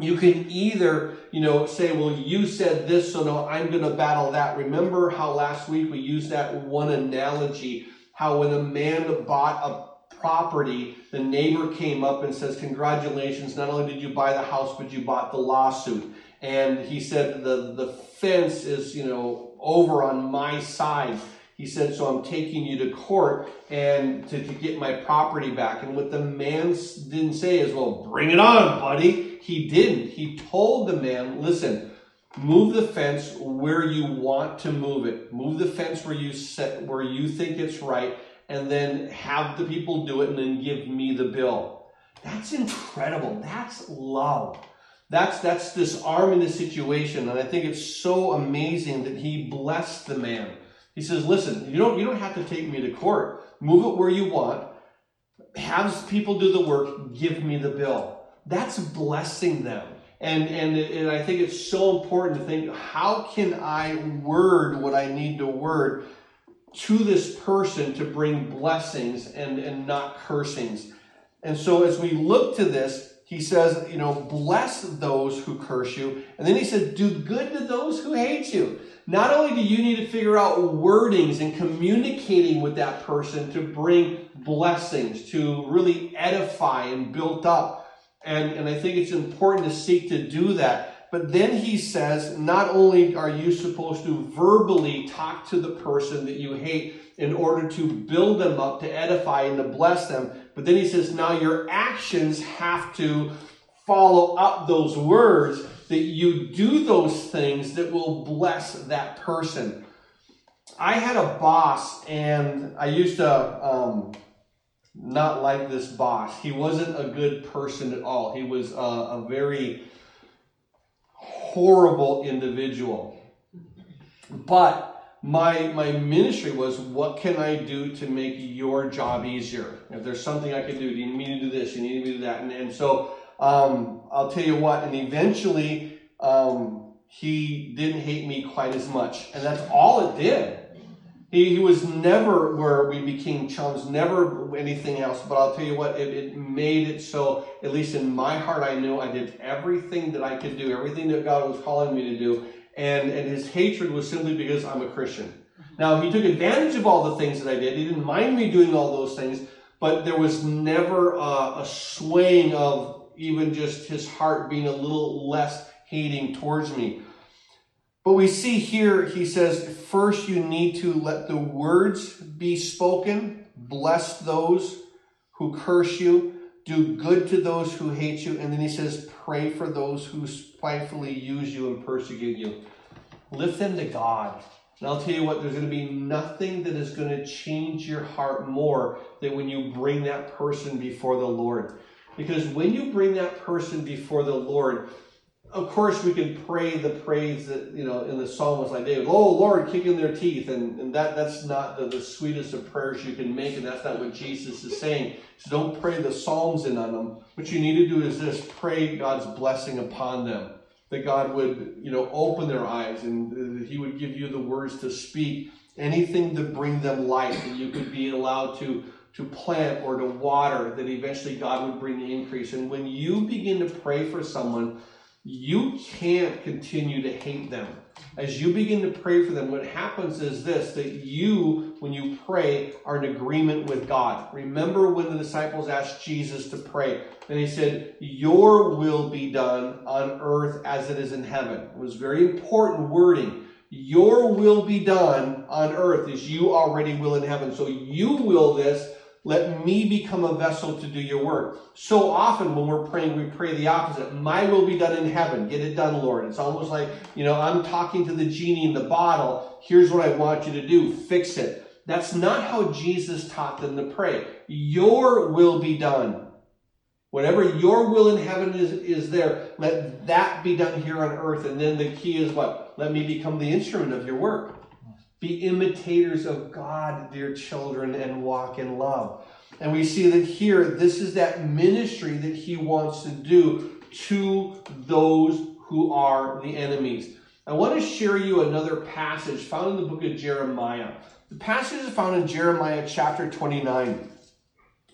you can either, you know, say, well, you said this, so no, I'm going to battle that. Remember how last week we used that one analogy, how when a man bought a property, the neighbor came up and says, congratulations, not only did you buy the house, but you bought the lawsuit. And he said, the, the fence is, you know, over on my side. He said, so I'm taking you to court and to, to get my property back. And what the man didn't say is, well, bring it on, buddy. He didn't. He told the man, listen, move the fence where you want to move it. Move the fence where you set, where you think it's right, and then have the people do it and then give me the bill. That's incredible. That's love. That's that's this arm in the situation, and I think it's so amazing that he blessed the man. He says, "Listen, you don't you don't have to take me to court. Move it where you want. Have people do the work. Give me the bill." That's blessing them. And, and, and I think it's so important to think how can I word what I need to word to this person to bring blessings and, and not cursings. And so as we look to this, he says, you know, bless those who curse you. And then he said, do good to those who hate you. Not only do you need to figure out wordings and communicating with that person to bring blessings, to really edify and build up, and, and I think it's important to seek to do that. But then he says, not only are you supposed to verbally talk to the person that you hate in order to build them up, to edify, and to bless them, but then he says, now your actions have to follow up those words, that you do those things that will bless that person. I had a boss, and I used to um, not like this boss. He wasn't a good person at all. He was a, a very horrible individual. But my my ministry was what can I do to make your job easier? If there's something I can do, do you need me to do this? You need me to do that. And, and so um, I'll tell you what, and eventually um, he didn't hate me quite as much. And that's all it did. He, he was never where we became chums, never anything else. But I'll tell you what, it, it made it so, at least in my heart, I knew I did everything that I could do, everything that God was calling me to do. And, and his hatred was simply because I'm a Christian. Mm-hmm. Now, he took advantage of all the things that I did. He didn't mind me doing all those things, but there was never a, a swaying of even just his heart being a little less hating towards me. But we see here, he says, first you need to let the words be spoken, bless those who curse you, do good to those who hate you. And then he says, pray for those who spitefully use you and persecute you. Lift them to God. And I'll tell you what, there's going to be nothing that is going to change your heart more than when you bring that person before the Lord. Because when you bring that person before the Lord, of course we can pray the praise that, you know, in the psalmist like David, oh Lord, kick in their teeth. And, and that, that's not the, the sweetest of prayers you can make, and that's not what Jesus is saying. So don't pray the psalms in on them. What you need to do is this pray God's blessing upon them that God would, you know, open their eyes and that He would give you the words to speak, anything to bring them life, that you could be allowed to to plant or to water, that eventually God would bring the increase. And when you begin to pray for someone, you can't continue to hate them. As you begin to pray for them, what happens is this that you, when you pray, are in agreement with God. Remember when the disciples asked Jesus to pray, and he said, Your will be done on earth as it is in heaven. It was very important wording. Your will be done on earth as you already will in heaven. So you will this. Let me become a vessel to do your work. So often when we're praying, we pray the opposite. My will be done in heaven. Get it done, Lord. It's almost like, you know, I'm talking to the genie in the bottle. Here's what I want you to do. Fix it. That's not how Jesus taught them to pray. Your will be done Whatever your will in heaven is, is there, let that be done here on earth. And then the key is what? Let me become the instrument of your work. Be imitators of God, dear children, and walk in love. And we see that here, this is that ministry that he wants to do to those who are the enemies. I want to share you another passage found in the book of Jeremiah. The passage is found in Jeremiah chapter 29.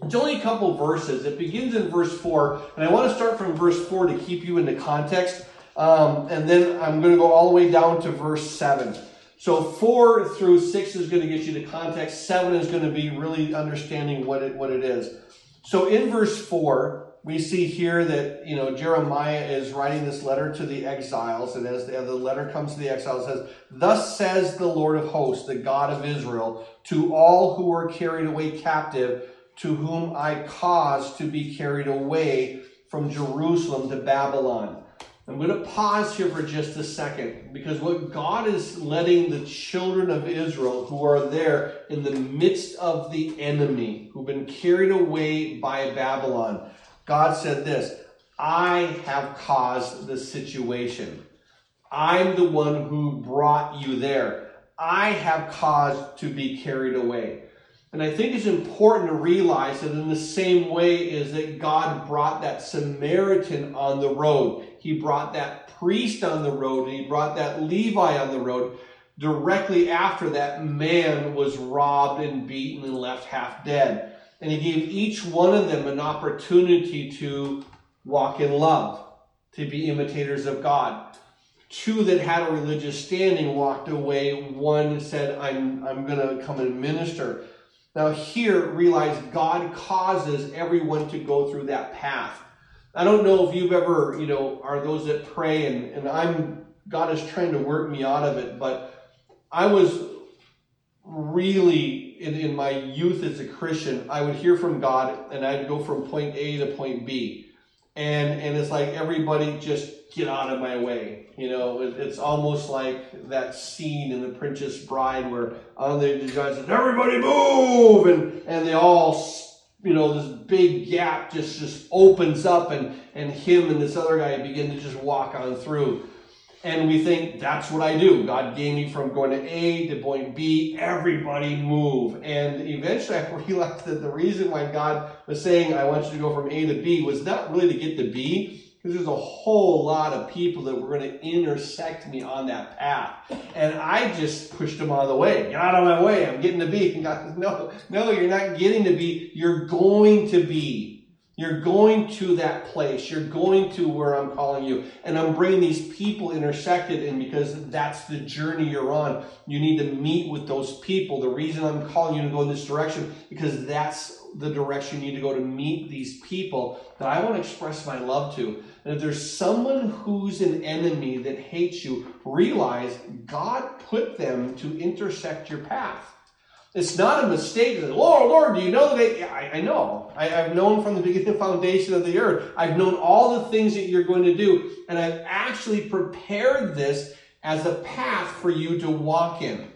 It's only a couple verses. It begins in verse 4, and I want to start from verse 4 to keep you in the context. Um, and then I'm going to go all the way down to verse 7. So 4 through 6 is going to get you to context. 7 is going to be really understanding what it, what it is. So in verse 4, we see here that, you know, Jeremiah is writing this letter to the exiles. And as the, the letter comes to the exiles, it says, Thus says the Lord of hosts, the God of Israel, to all who are carried away captive, to whom I caused to be carried away from Jerusalem to Babylon. I'm going to pause here for just a second because what God is letting the children of Israel who are there in the midst of the enemy, who've been carried away by Babylon, God said this I have caused the situation. I'm the one who brought you there. I have caused to be carried away. And I think it's important to realize that in the same way is that God brought that Samaritan on the road. He brought that priest on the road and he brought that Levi on the road. Directly after that man was robbed and beaten and left half dead. And he gave each one of them an opportunity to walk in love, to be imitators of God. Two that had a religious standing walked away. One said, I'm, I'm going to come and minister. Now, here, realize God causes everyone to go through that path. I don't know if you've ever, you know, are those that pray and, and I'm, God is trying to work me out of it, but I was really, in, in my youth as a Christian, I would hear from God and I'd go from point A to point B. And, and it's like everybody just get out of my way. You know, it, it's almost like that scene in The Princess Bride where uh, on the guy says, "Everybody move!" and and they all, you know, this big gap just just opens up, and and him and this other guy begin to just walk on through. And we think that's what I do. God gave me from going to A to point B. Everybody move. And eventually I realized that the reason why God was saying, I want you to go from A to B was not really to get to B because there's a whole lot of people that were going to intersect me on that path. And I just pushed them out of the way. Get out of my way. I'm getting to B. And God no, no, you're not getting to B. You're going to be. You're going to that place. You're going to where I'm calling you. And I'm bringing these people intersected in because that's the journey you're on. You need to meet with those people. The reason I'm calling you to go in this direction, because that's the direction you need to go to meet these people that I want to express my love to. And if there's someone who's an enemy that hates you, realize God put them to intersect your path. It's not a mistake Lord, oh, Lord, do you know that they, I, I know. I, have known from the beginning foundation of the earth. I've known all the things that you're going to do. And I've actually prepared this as a path for you to walk in.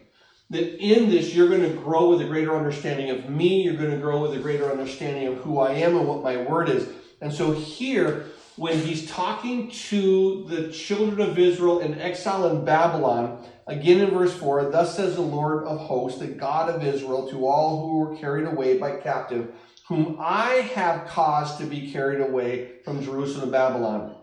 That in this, you're going to grow with a greater understanding of me. You're going to grow with a greater understanding of who I am and what my word is. And so here, when he's talking to the children of Israel in exile in Babylon, again in verse 4, thus says the Lord of hosts, the God of Israel, to all who were carried away by captive, whom I have caused to be carried away from Jerusalem to Babylon.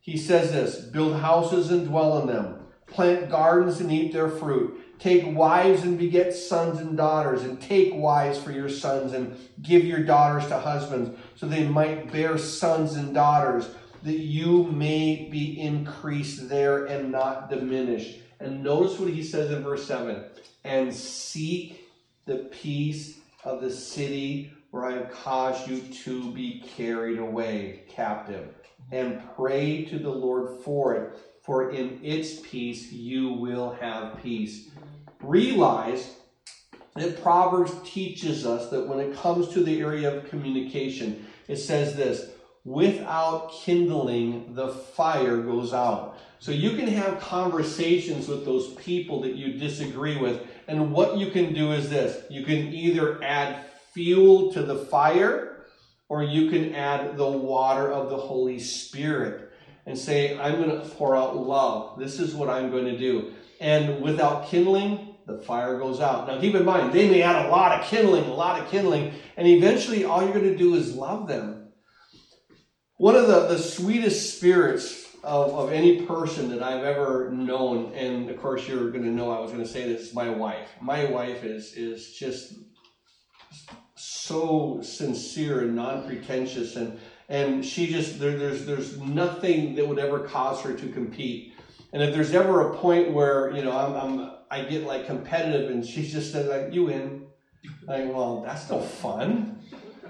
He says this build houses and dwell in them, plant gardens and eat their fruit. Take wives and beget sons and daughters, and take wives for your sons, and give your daughters to husbands, so they might bear sons and daughters, that you may be increased there and not diminished. And notice what he says in verse 7 and seek the peace of the city where I have caused you to be carried away captive, and pray to the Lord for it, for in its peace you will have peace realize that Proverbs teaches us that when it comes to the area of communication, it says this without kindling, the fire goes out. So you can have conversations with those people that you disagree with, and what you can do is this you can either add fuel to the fire, or you can add the water of the Holy Spirit and say, I'm going to pour out love. This is what I'm going to do. And without kindling, the fire goes out. Now keep in mind, they may add a lot of kindling, a lot of kindling, and eventually all you're going to do is love them. One of the, the sweetest spirits of, of any person that I've ever known, and of course you're going to know I was going to say this, is my wife. My wife is, is just so sincere and non-pretentious and and she just there, there's there's nothing that would ever cause her to compete and if there's ever a point where you know I'm, I'm I get like competitive, and she just says like, "You win." Like, well, that's no fun.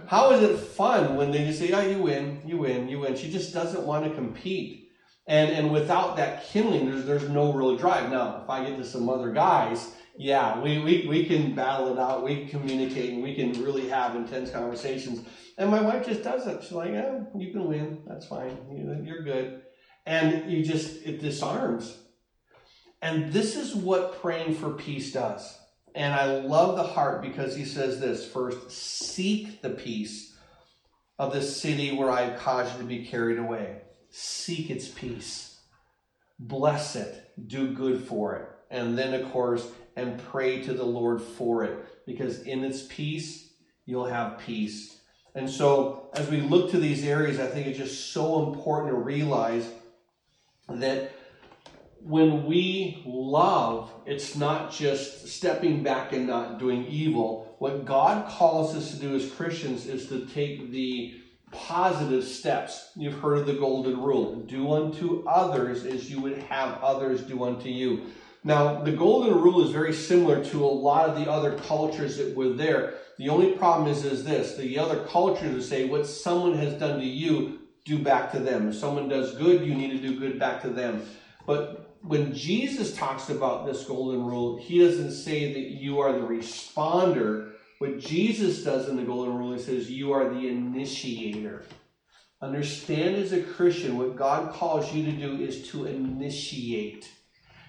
How is it fun when they just say, "Oh, you win, you win, you win"? She just doesn't want to compete, and and without that kindling, there's there's no real drive. Now, if I get to some other guys, yeah, we we we can battle it out, we communicate, and we can really have intense conversations. And my wife just doesn't. She's like, "Yeah, you can win. That's fine. You're good." And you just it disarms and this is what praying for peace does. And I love the heart because he says this first, seek the peace of the city where I have caused you to be carried away. Seek its peace. Bless it. Do good for it. And then, of course, and pray to the Lord for it because in its peace, you'll have peace. And so, as we look to these areas, I think it's just so important to realize that when we love, it's not just stepping back and not doing evil. What God calls us to do as Christians is to take the positive steps. You've heard of the golden rule do unto others as you would have others do unto you. Now, the golden rule is very similar to a lot of the other cultures that were there. The only problem is, is this the other cultures would say, what someone has done to you, do back to them. If someone does good, you need to do good back to them. But when Jesus talks about this golden rule, he doesn't say that you are the responder. What Jesus does in the golden rule, he says you are the initiator. Understand as a Christian, what God calls you to do is to initiate.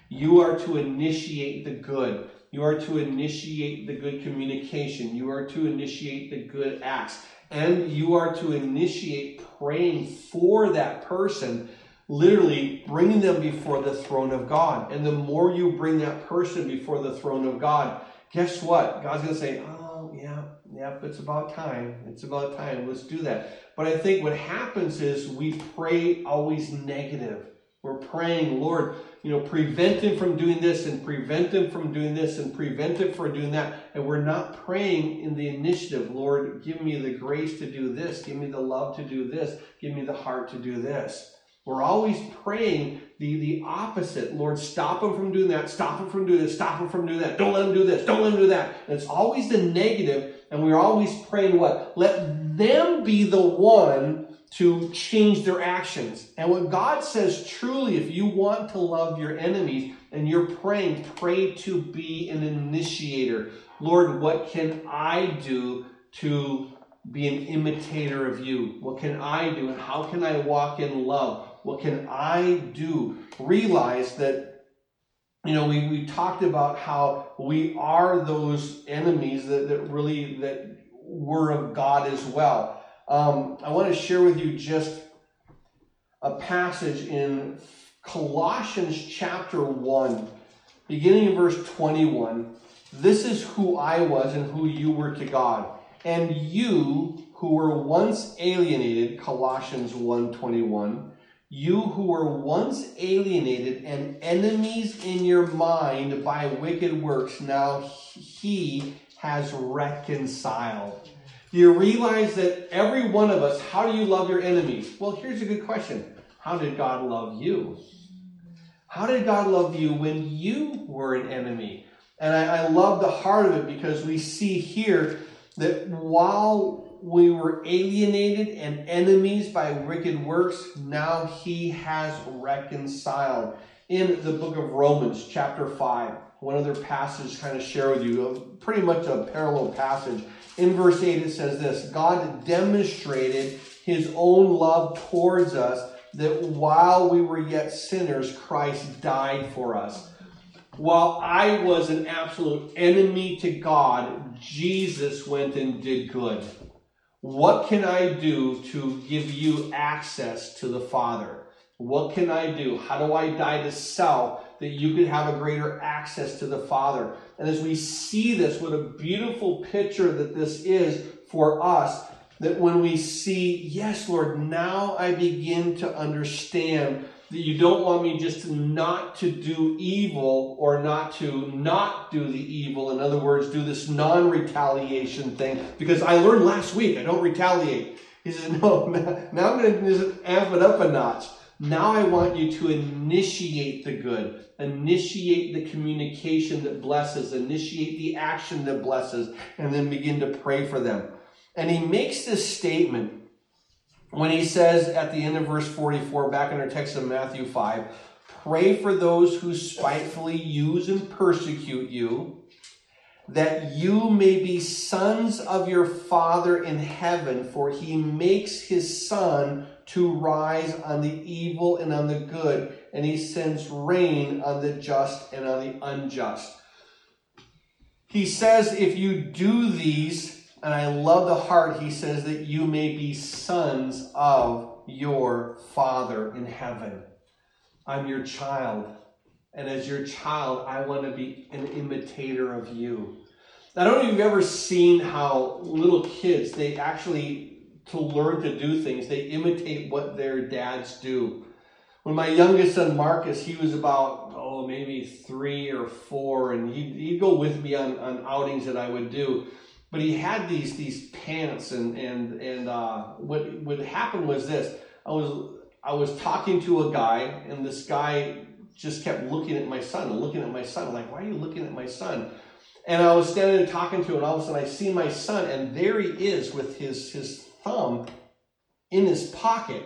You are to initiate the good. You are to initiate the good communication. You are to initiate the good acts. And you are to initiate praying for that person literally bringing them before the throne of God. And the more you bring that person before the throne of God, guess what? God's going to say, oh, yeah, yep, it's about time. It's about time. Let's do that. But I think what happens is we pray always negative. We're praying, Lord, you know, prevent him from doing this and prevent him from doing this and prevent him from doing that. And we're not praying in the initiative, Lord, give me the grace to do this, give me the love to do this, give me the heart to do this. We're always praying the, the opposite. Lord, stop him from doing that, stop him from doing this, stop him from doing that, don't let him do this, don't let him do that. And it's always the negative, and we're always praying what? Let them be the one to change their actions. And what God says truly, if you want to love your enemies and you're praying, pray to be an initiator. Lord, what can I do to be an imitator of you? What can I do? And how can I walk in love? What can I do? Realize that, you know, we, we talked about how we are those enemies that, that really that were of God as well um, I want to share with you just a passage in Colossians chapter 1, beginning in verse 21. This is who I was and who you were to God. And you who were once alienated, Colossians 1:21, you who were once alienated and enemies in your mind by wicked works, now he has reconciled you realize that every one of us, how do you love your enemies? Well, here's a good question How did God love you? How did God love you when you were an enemy? And I, I love the heart of it because we see here that while we were alienated and enemies by wicked works, now he has reconciled. In the book of Romans, chapter 5, one other passage kind of share with you, pretty much a parallel passage. In verse 8, it says this God demonstrated his own love towards us that while we were yet sinners, Christ died for us. While I was an absolute enemy to God, Jesus went and did good. What can I do to give you access to the Father? What can I do? How do I die to self that you could have a greater access to the Father? And as we see this, what a beautiful picture that this is for us. That when we see, yes, Lord, now I begin to understand that you don't want me just not to do evil or not to not do the evil. In other words, do this non retaliation thing. Because I learned last week I don't retaliate. He says, no, now I'm going to amp it up a notch. Now I want you to initiate the good, initiate the communication that blesses, initiate the action that blesses, and then begin to pray for them. And he makes this statement when he says at the end of verse 44, back in our text of Matthew 5, pray for those who spitefully use and persecute you, that you may be sons of your Father in heaven, for he makes his sun to rise on the evil and on the good, and he sends rain on the just and on the unjust. He says, if you do these, and I love the heart, he says that you may be sons of your Father in heaven. I'm your child. And as your child, I want to be an imitator of you. I don't know if you've ever seen how little kids, they actually to learn to do things. They imitate what their dads do. When my youngest son Marcus, he was about oh maybe three or four, and he'd, he'd go with me on, on outings that I would do. But he had these these pants, and and and uh, what what happened was this: I was I was talking to a guy, and this guy just kept looking at my son looking at my son. I'm like, why are you looking at my son? And I was standing and talking to him, and all of a sudden I see my son, and there he is with his his thumb in his pocket.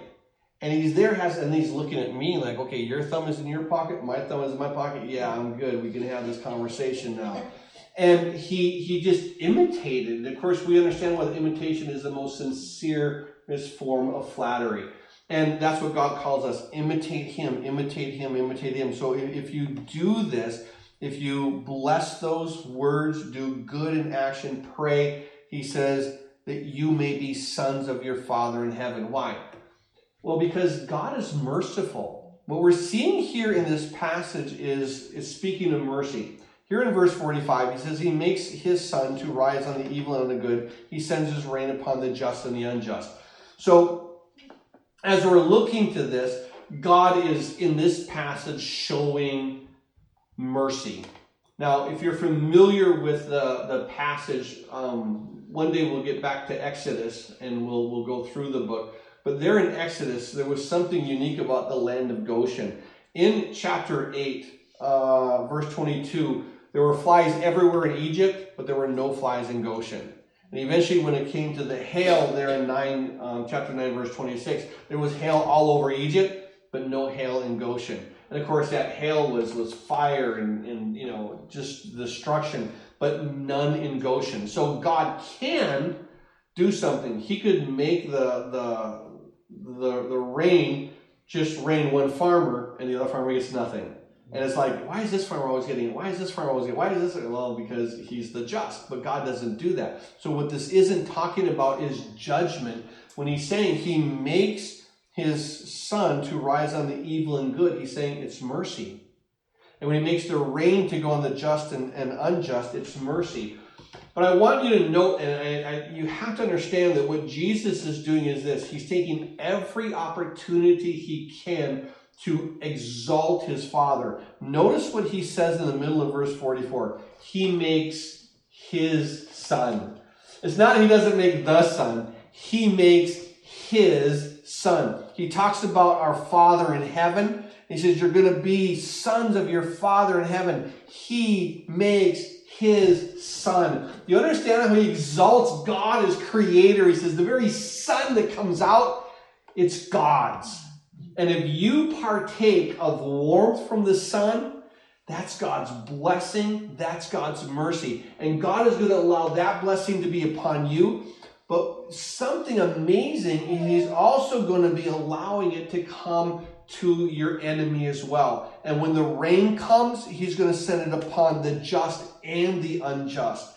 And he's there, has, and he's looking at me like, okay, your thumb is in your pocket, my thumb is in my pocket. Yeah, I'm good. We can have this conversation now. And he he just imitated. And of course, we understand what imitation is the most sincerest form of flattery. And that's what God calls us imitate Him, imitate Him, imitate Him. So if, if you do this, if you bless those words, do good in action, pray, He says, that you may be sons of your Father in heaven. Why? Well, because God is merciful. What we're seeing here in this passage is, is speaking of mercy. Here in verse 45, he says, He makes his sun to rise on the evil and the good. He sends his rain upon the just and the unjust. So, as we're looking to this, God is in this passage showing mercy. Now, if you're familiar with the, the passage, um, one day we'll get back to Exodus and we'll, we'll go through the book. But there in Exodus, there was something unique about the land of Goshen. In chapter 8, uh, verse 22, there were flies everywhere in Egypt, but there were no flies in Goshen. And eventually, when it came to the hail there in 9, um, chapter 9, verse 26, there was hail all over Egypt, but no hail in Goshen. And of course, that hail was, was fire and, and, you know, just destruction, but none in Goshen. So God can do something. He could make the, the, the, the rain just rain one farmer and the other farmer gets nothing. And it's like, why is this farmer always getting it? Why is this farmer always getting it? Why is this? Well, because he's the just, but God doesn't do that. So what this isn't talking about is judgment. When he's saying he makes his sun to rise on the evil and good, he's saying it's mercy. And when he makes the rain to go on the just and, and unjust, it's mercy. But I want you to note, and I, I, you have to understand that what Jesus is doing is this He's taking every opportunity he can to exalt his Father. Notice what he says in the middle of verse 44 He makes his sun. It's not he doesn't make the sun, he makes his sun. He talks about our Father in heaven. He says, You're going to be sons of your Father in heaven. He makes his sun. You understand how he exalts God as creator? He says, The very sun that comes out, it's God's. And if you partake of warmth from the sun, that's God's blessing. That's God's mercy. And God is going to allow that blessing to be upon you. But something amazing, is He's also going to be allowing it to come to your enemy as well. And when the rain comes, He's going to send it upon the just and the unjust.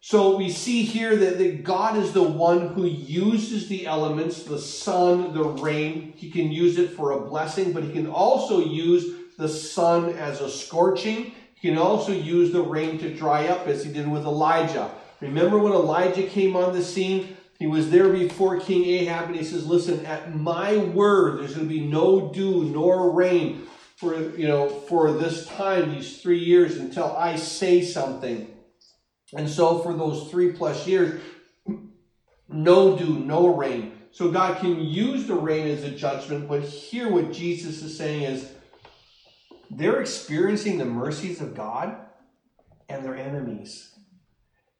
So we see here that, that God is the one who uses the elements, the sun, the rain. He can use it for a blessing, but he can also use the sun as a scorching. He can also use the rain to dry up, as he did with Elijah. Remember when Elijah came on the scene? He was there before King Ahab, and he says, Listen, at my word, there's going to be no dew nor rain for you know for this time, these three years, until I say something. And so for those three plus years, no dew, no rain. So God can use the rain as a judgment, but here what Jesus is saying is they're experiencing the mercies of God and their enemies.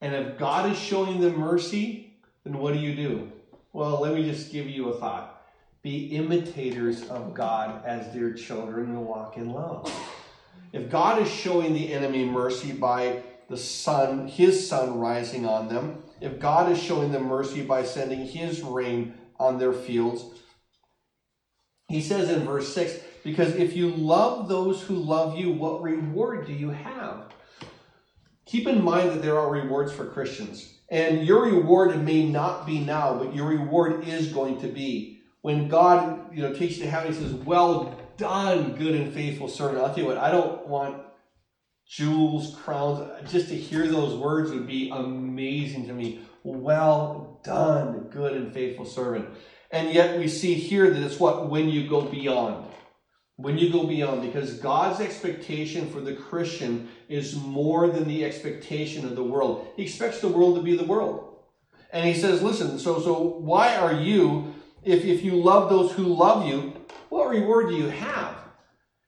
And if God is showing them mercy, then what do you do? Well, let me just give you a thought. Be imitators of God as dear children and walk in love. If God is showing the enemy mercy by the sun, his sun rising on them, if God is showing them mercy by sending his rain on their fields, he says in verse 6 because if you love those who love you, what reward do you have? Keep in mind that there are rewards for Christians. And your reward may not be now, but your reward is going to be. When God, you know, takes you to heaven, he says, Well done, good and faithful servant. I'll tell you what, I don't want jewels, crowns. Just to hear those words would be amazing to me. Well done, good and faithful servant. And yet we see here that it's what? When you go beyond. When you go beyond, because God's expectation for the Christian is more than the expectation of the world. He expects the world to be the world. And he says, listen, so so why are you, if, if you love those who love you, what reward do you have?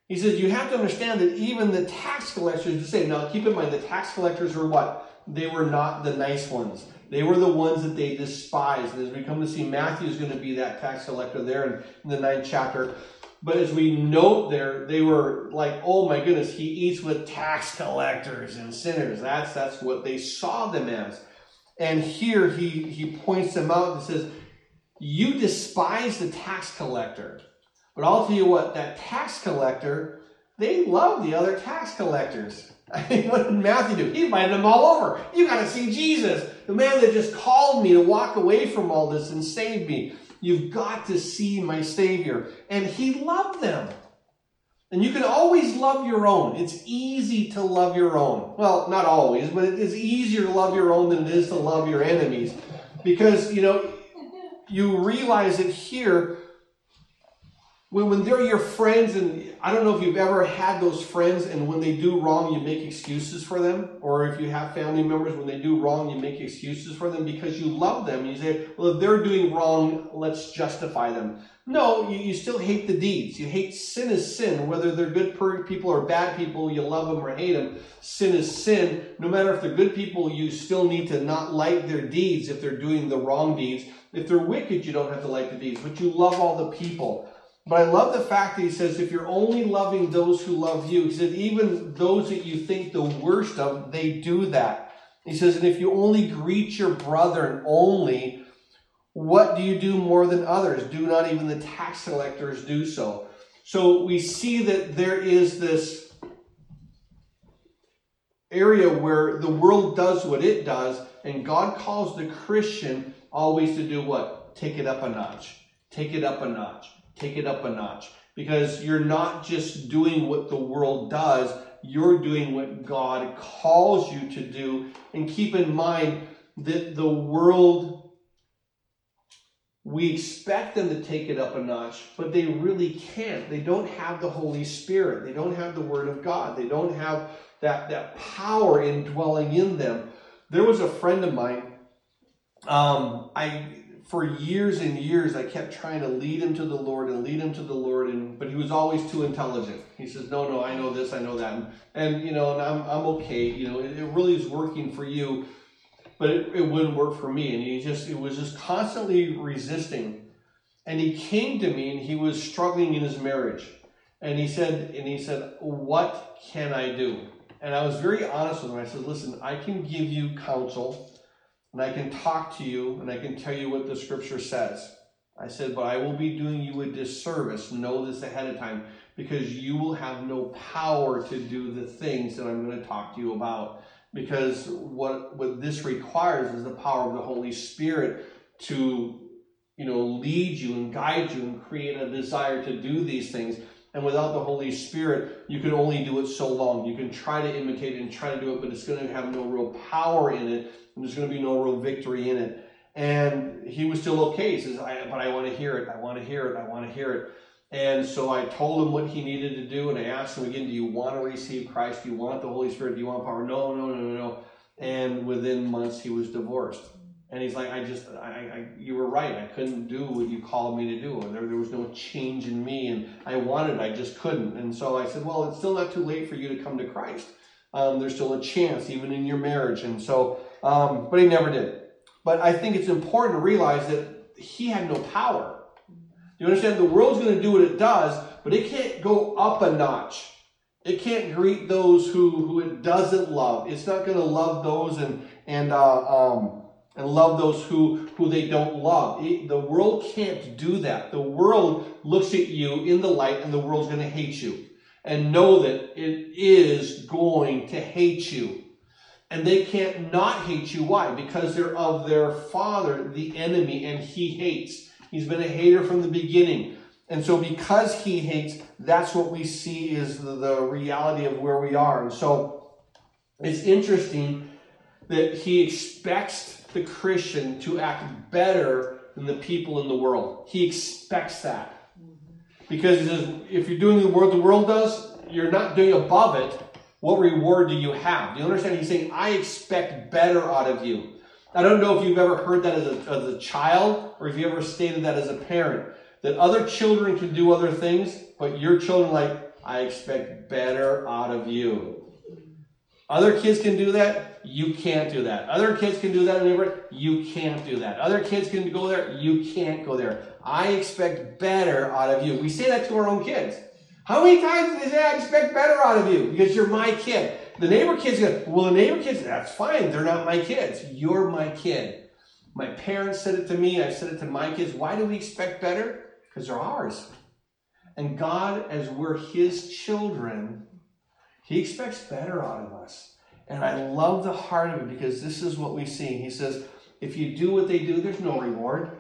He says, you have to understand that even the tax collectors, to say, now keep in mind, the tax collectors were what? They were not the nice ones. They were the ones that they despised. And as we come to see, Matthew is going to be that tax collector there in, in the ninth chapter. But as we note there, they were like, oh my goodness, he eats with tax collectors and sinners. That's that's what they saw them as. And here he, he points them out and says, You despise the tax collector. But I'll tell you what, that tax collector, they love the other tax collectors. I mean, what did Matthew do? He invited them all over. You got to see Jesus, the man that just called me to walk away from all this and save me. You've got to see my Savior. And he loved them. And you can always love your own. It's easy to love your own. Well, not always, but it is easier to love your own than it is to love your enemies. Because, you know, you realize it here when, when they're your friends, and I don't know if you've ever had those friends, and when they do wrong, you make excuses for them, or if you have family members, when they do wrong, you make excuses for them because you love them. You say, well, if they're doing wrong, let's justify them. No, you, you still hate the deeds. You hate sin is sin, whether they're good people or bad people, you love them or hate them. Sin is sin. No matter if they're good people, you still need to not like their deeds if they're doing the wrong deeds. If they're wicked, you don't have to like the deeds, but you love all the people. But I love the fact that he says, if you're only loving those who love you, he said, even those that you think the worst of, they do that. He says, and if you only greet your brethren only, what do you do more than others? Do not even the tax collectors do so? So we see that there is this area where the world does what it does, and God calls the Christian always to do what? Take it up a notch. Take it up a notch take it up a notch because you're not just doing what the world does, you're doing what God calls you to do. And keep in mind that the world, we expect them to take it up a notch, but they really can't. They don't have the Holy Spirit, they don't have the Word of God, they don't have that, that power indwelling in them. There was a friend of mine. Um, I for years and years, I kept trying to lead him to the Lord and lead him to the Lord, and but he was always too intelligent. He says, "No, no, I know this, I know that," and, and you know, and I'm I'm okay. You know, it, it really is working for you, but it, it wouldn't work for me. And he just it was just constantly resisting. And he came to me, and he was struggling in his marriage, and he said, and he said, "What can I do?" And I was very honest with him. I said, "Listen, I can give you counsel." And I can talk to you and I can tell you what the scripture says. I said, but I will be doing you a disservice. Know this ahead of time because you will have no power to do the things that I'm going to talk to you about. Because what, what this requires is the power of the Holy Spirit to you know lead you and guide you and create a desire to do these things. And without the Holy Spirit, you can only do it so long. You can try to imitate it and try to do it, but it's going to have no real power in it and there's going to be no real victory in it. And he was still okay. He says, I, but I want to hear it. I want to hear it. I want to hear it. And so I told him what he needed to do, and I asked him again, Do you want to receive Christ? Do you want the Holy Spirit? Do you want power? No, no, no, no, no. And within months, he was divorced. And he's like, I just, I, I, you were right. I couldn't do what you called me to do. There, there was no change in me, and I wanted, I just couldn't. And so I said, Well, it's still not too late for you to come to Christ. Um, there's still a chance, even in your marriage. And so um, but he never did. But I think it's important to realize that he had no power. You understand? The world's going to do what it does, but it can't go up a notch. It can't greet those who, who it doesn't love. It's not going to love those and and uh, um, and love those who who they don't love. It, the world can't do that. The world looks at you in the light, and the world's going to hate you. And know that it is going to hate you. And they can't not hate you. Why? Because they're of their father, the enemy, and he hates. He's been a hater from the beginning. And so, because he hates, that's what we see is the, the reality of where we are. And so, it's interesting that he expects the Christian to act better than the people in the world. He expects that. Because if you're doing the world the world does, you're not doing above it, what reward do you have? Do you understand? He's saying, I expect better out of you. I don't know if you've ever heard that as a, as a child or if you ever stated that as a parent. That other children can do other things, but your children, like, I expect better out of you. Other kids can do that, you can't do that. Other kids can do that in neighborhood, you can't do that. Other kids can go there, you can't go there. I expect better out of you. We say that to our own kids. How many times did they say, I expect better out of you because you're my kid? The neighbor kids go, well, the neighbor kids, that's fine. They're not my kids. You're my kid. My parents said it to me. I've said it to my kids. Why do we expect better? Because they're ours. And God, as we're His children, He expects better out of us. And I love the heart of it because this is what we see. He says, if you do what they do, there's no reward.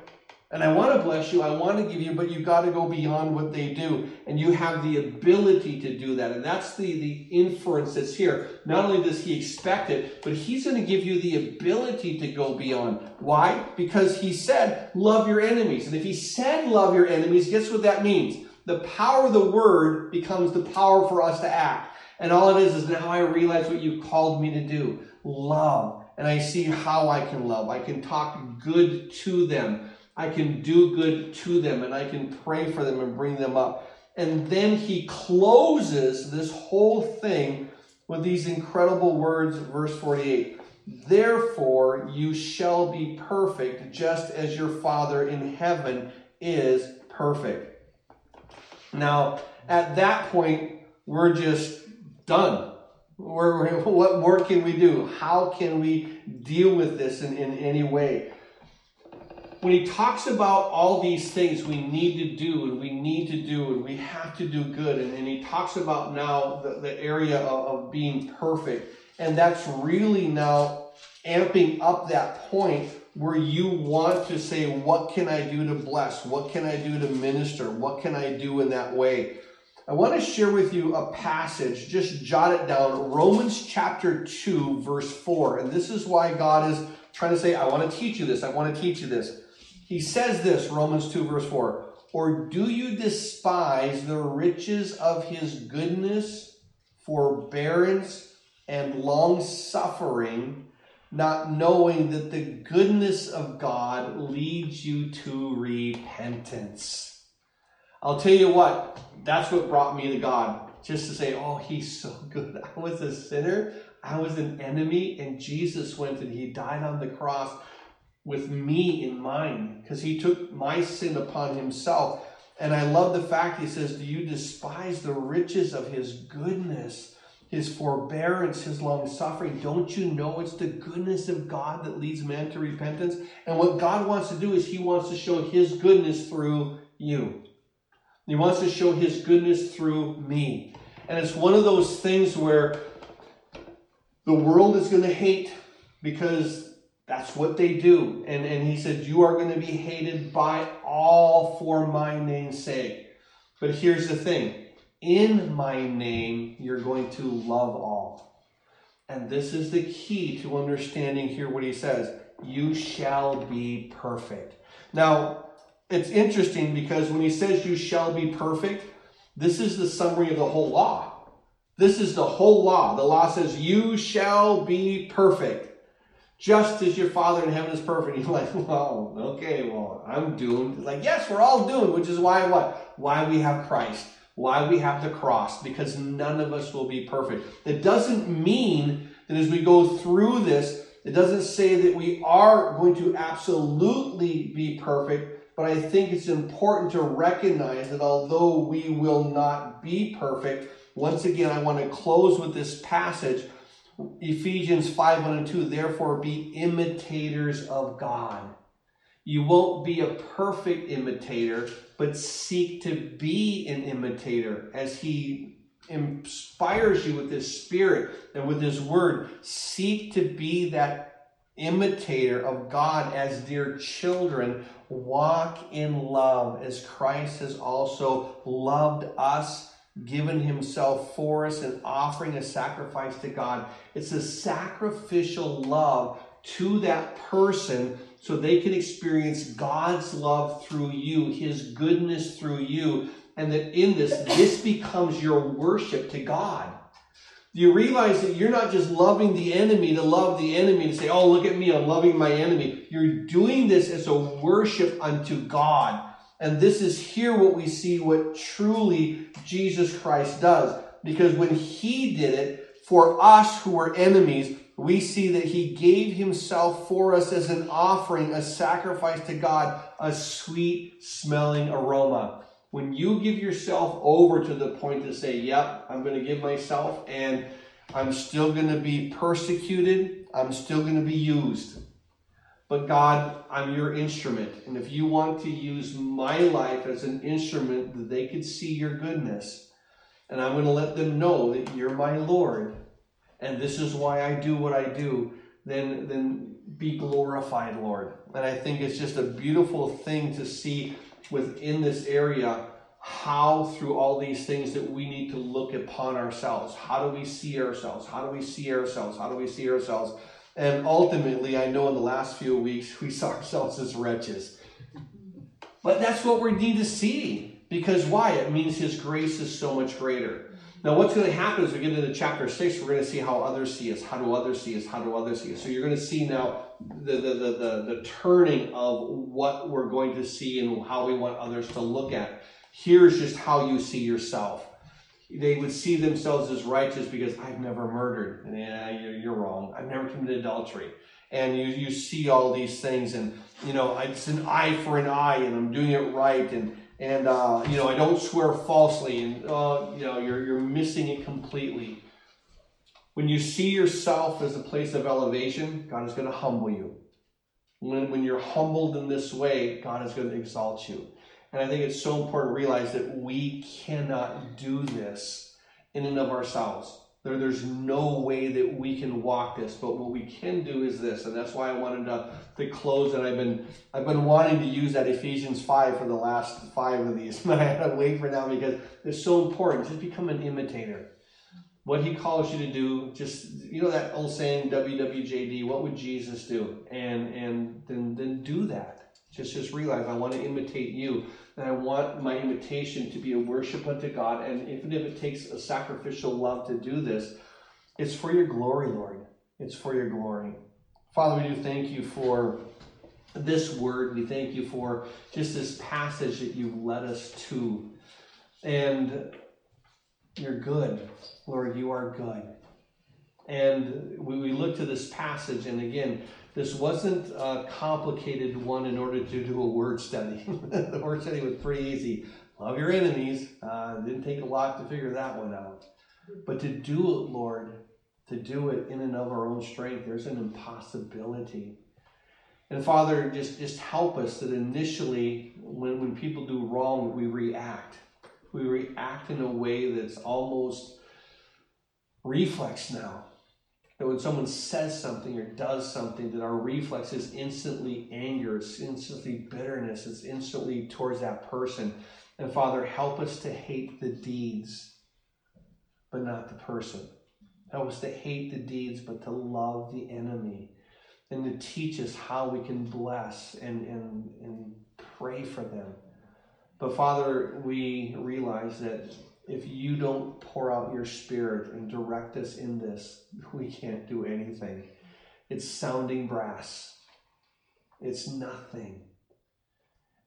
And I want to bless you, I want to give you, but you've got to go beyond what they do. And you have the ability to do that. And that's the, the inference that's here. Not only does he expect it, but he's going to give you the ability to go beyond. Why? Because he said, love your enemies. And if he said, love your enemies, guess what that means? The power of the word becomes the power for us to act. And all it is is now I realize what you've called me to do love. And I see how I can love. I can talk good to them. I can do good to them and I can pray for them and bring them up. And then he closes this whole thing with these incredible words, verse 48. Therefore, you shall be perfect, just as your Father in heaven is perfect. Now, at that point, we're just done. We're, what more can we do? How can we deal with this in, in any way? when he talks about all these things we need to do and we need to do and we have to do good, and, and he talks about now the, the area of, of being perfect, and that's really now amping up that point where you want to say, What can I do to bless? What can I do to minister? What can I do in that way? I want to share with you a passage, just jot it down Romans chapter 2, verse 4. And this is why God is trying to say, I want to teach you this. I want to teach you this. He says this, Romans 2, verse 4 Or do you despise the riches of his goodness, forbearance, and long suffering, not knowing that the goodness of God leads you to repentance? I'll tell you what, that's what brought me to God. Just to say, oh, he's so good. I was a sinner, I was an enemy, and Jesus went and he died on the cross with me in mind because he took my sin upon himself. And I love the fact he says, Do you despise the riches of his goodness, his forbearance, his long suffering? Don't you know it's the goodness of God that leads man to repentance? And what God wants to do is he wants to show his goodness through you. He wants to show his goodness through me. And it's one of those things where the world is going to hate because that's what they do. And, and he said, You are going to be hated by all for my name's sake. But here's the thing in my name, you're going to love all. And this is the key to understanding here what he says you shall be perfect. Now, it's interesting because when he says you shall be perfect, this is the summary of the whole law. This is the whole law. The law says, You shall be perfect just as your Father in heaven is perfect. You're like, well, okay, well, I'm doomed. Like, yes, we're all doomed, which is why what? Why we have Christ. Why we have the cross. Because none of us will be perfect. It doesn't mean that as we go through this, it doesn't say that we are going to absolutely be perfect, but I think it's important to recognize that although we will not be perfect, once again, I want to close with this passage Ephesians 5 1 and 2, therefore be imitators of God. You won't be a perfect imitator, but seek to be an imitator as He inspires you with His Spirit and with His Word. Seek to be that imitator of God as dear children. Walk in love as Christ has also loved us given himself for us and offering a sacrifice to God. It's a sacrificial love to that person so they can experience God's love through you, his goodness through you, and that in this, this becomes your worship to God. You realize that you're not just loving the enemy to love the enemy to say, oh, look at me, I'm loving my enemy. You're doing this as a worship unto God. And this is here what we see what truly Jesus Christ does. Because when he did it for us who were enemies, we see that he gave himself for us as an offering, a sacrifice to God, a sweet smelling aroma. When you give yourself over to the point to say, Yep, I'm going to give myself, and I'm still going to be persecuted, I'm still going to be used. But God, I'm your instrument. And if you want to use my life as an instrument that they could see your goodness, and I'm going to let them know that you're my Lord, and this is why I do what I do, then, then be glorified, Lord. And I think it's just a beautiful thing to see within this area how through all these things that we need to look upon ourselves. How do we see ourselves? How do we see ourselves? How do we see ourselves? And ultimately, I know in the last few weeks, we saw ourselves as wretches. But that's what we need to see. Because why? It means His grace is so much greater. Now, what's going to happen as we get into chapter 6, we're going to see how others see us. How do others see us? How do others see us? So you're going to see now the, the, the, the, the turning of what we're going to see and how we want others to look at. Here's just how you see yourself. They would see themselves as righteous because I've never murdered. And yeah, you're, you're wrong. I've never committed adultery. And you, you see all these things, and you know, it's an eye for an eye, and I'm doing it right, and and uh, you know, I don't swear falsely, and uh, you know, you're you're missing it completely. When you see yourself as a place of elevation, God is going to humble you. When, when you're humbled in this way, God is going to exalt you. And I think it's so important to realize that we cannot do this in and of ourselves. There, there's no way that we can walk this, but what we can do is this, and that's why I wanted to, to close. And I've been I've been wanting to use that Ephesians five for the last five of these, but I had to wait for now because it's so important. Just become an imitator. What he calls you to do, just you know that old saying WWJD. What would Jesus do? And and then then do that. Just just realize I want to imitate you. And I want my imitation to be a worship unto God. And even if it takes a sacrificial love to do this, it's for your glory, Lord. It's for your glory. Father, we do thank you for this word. We thank you for just this passage that you've led us to. And you're good. Lord, you are good. And we, we look to this passage, and again, this wasn't a complicated one in order to do a word study. the word study was pretty easy. Love your enemies. Uh, didn't take a lot to figure that one out. But to do it, Lord, to do it in and of our own strength, there's an impossibility. And Father, just, just help us that initially, when, when people do wrong, we react. We react in a way that's almost reflex now. That when someone says something or does something, that our reflex is instantly anger, it's instantly bitterness, it's instantly towards that person. And Father, help us to hate the deeds, but not the person. Help us to hate the deeds, but to love the enemy. And to teach us how we can bless and, and, and pray for them. But Father, we realize that if you don't pour out your spirit and direct us in this, we can't do anything. It's sounding brass, it's nothing.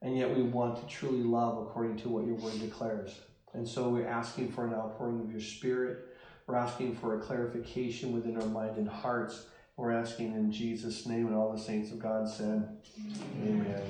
And yet we want to truly love according to what your word declares. And so we're asking for an outpouring of your spirit. We're asking for a clarification within our mind and hearts. We're asking in Jesus' name, and all the saints of God said, Amen. Amen.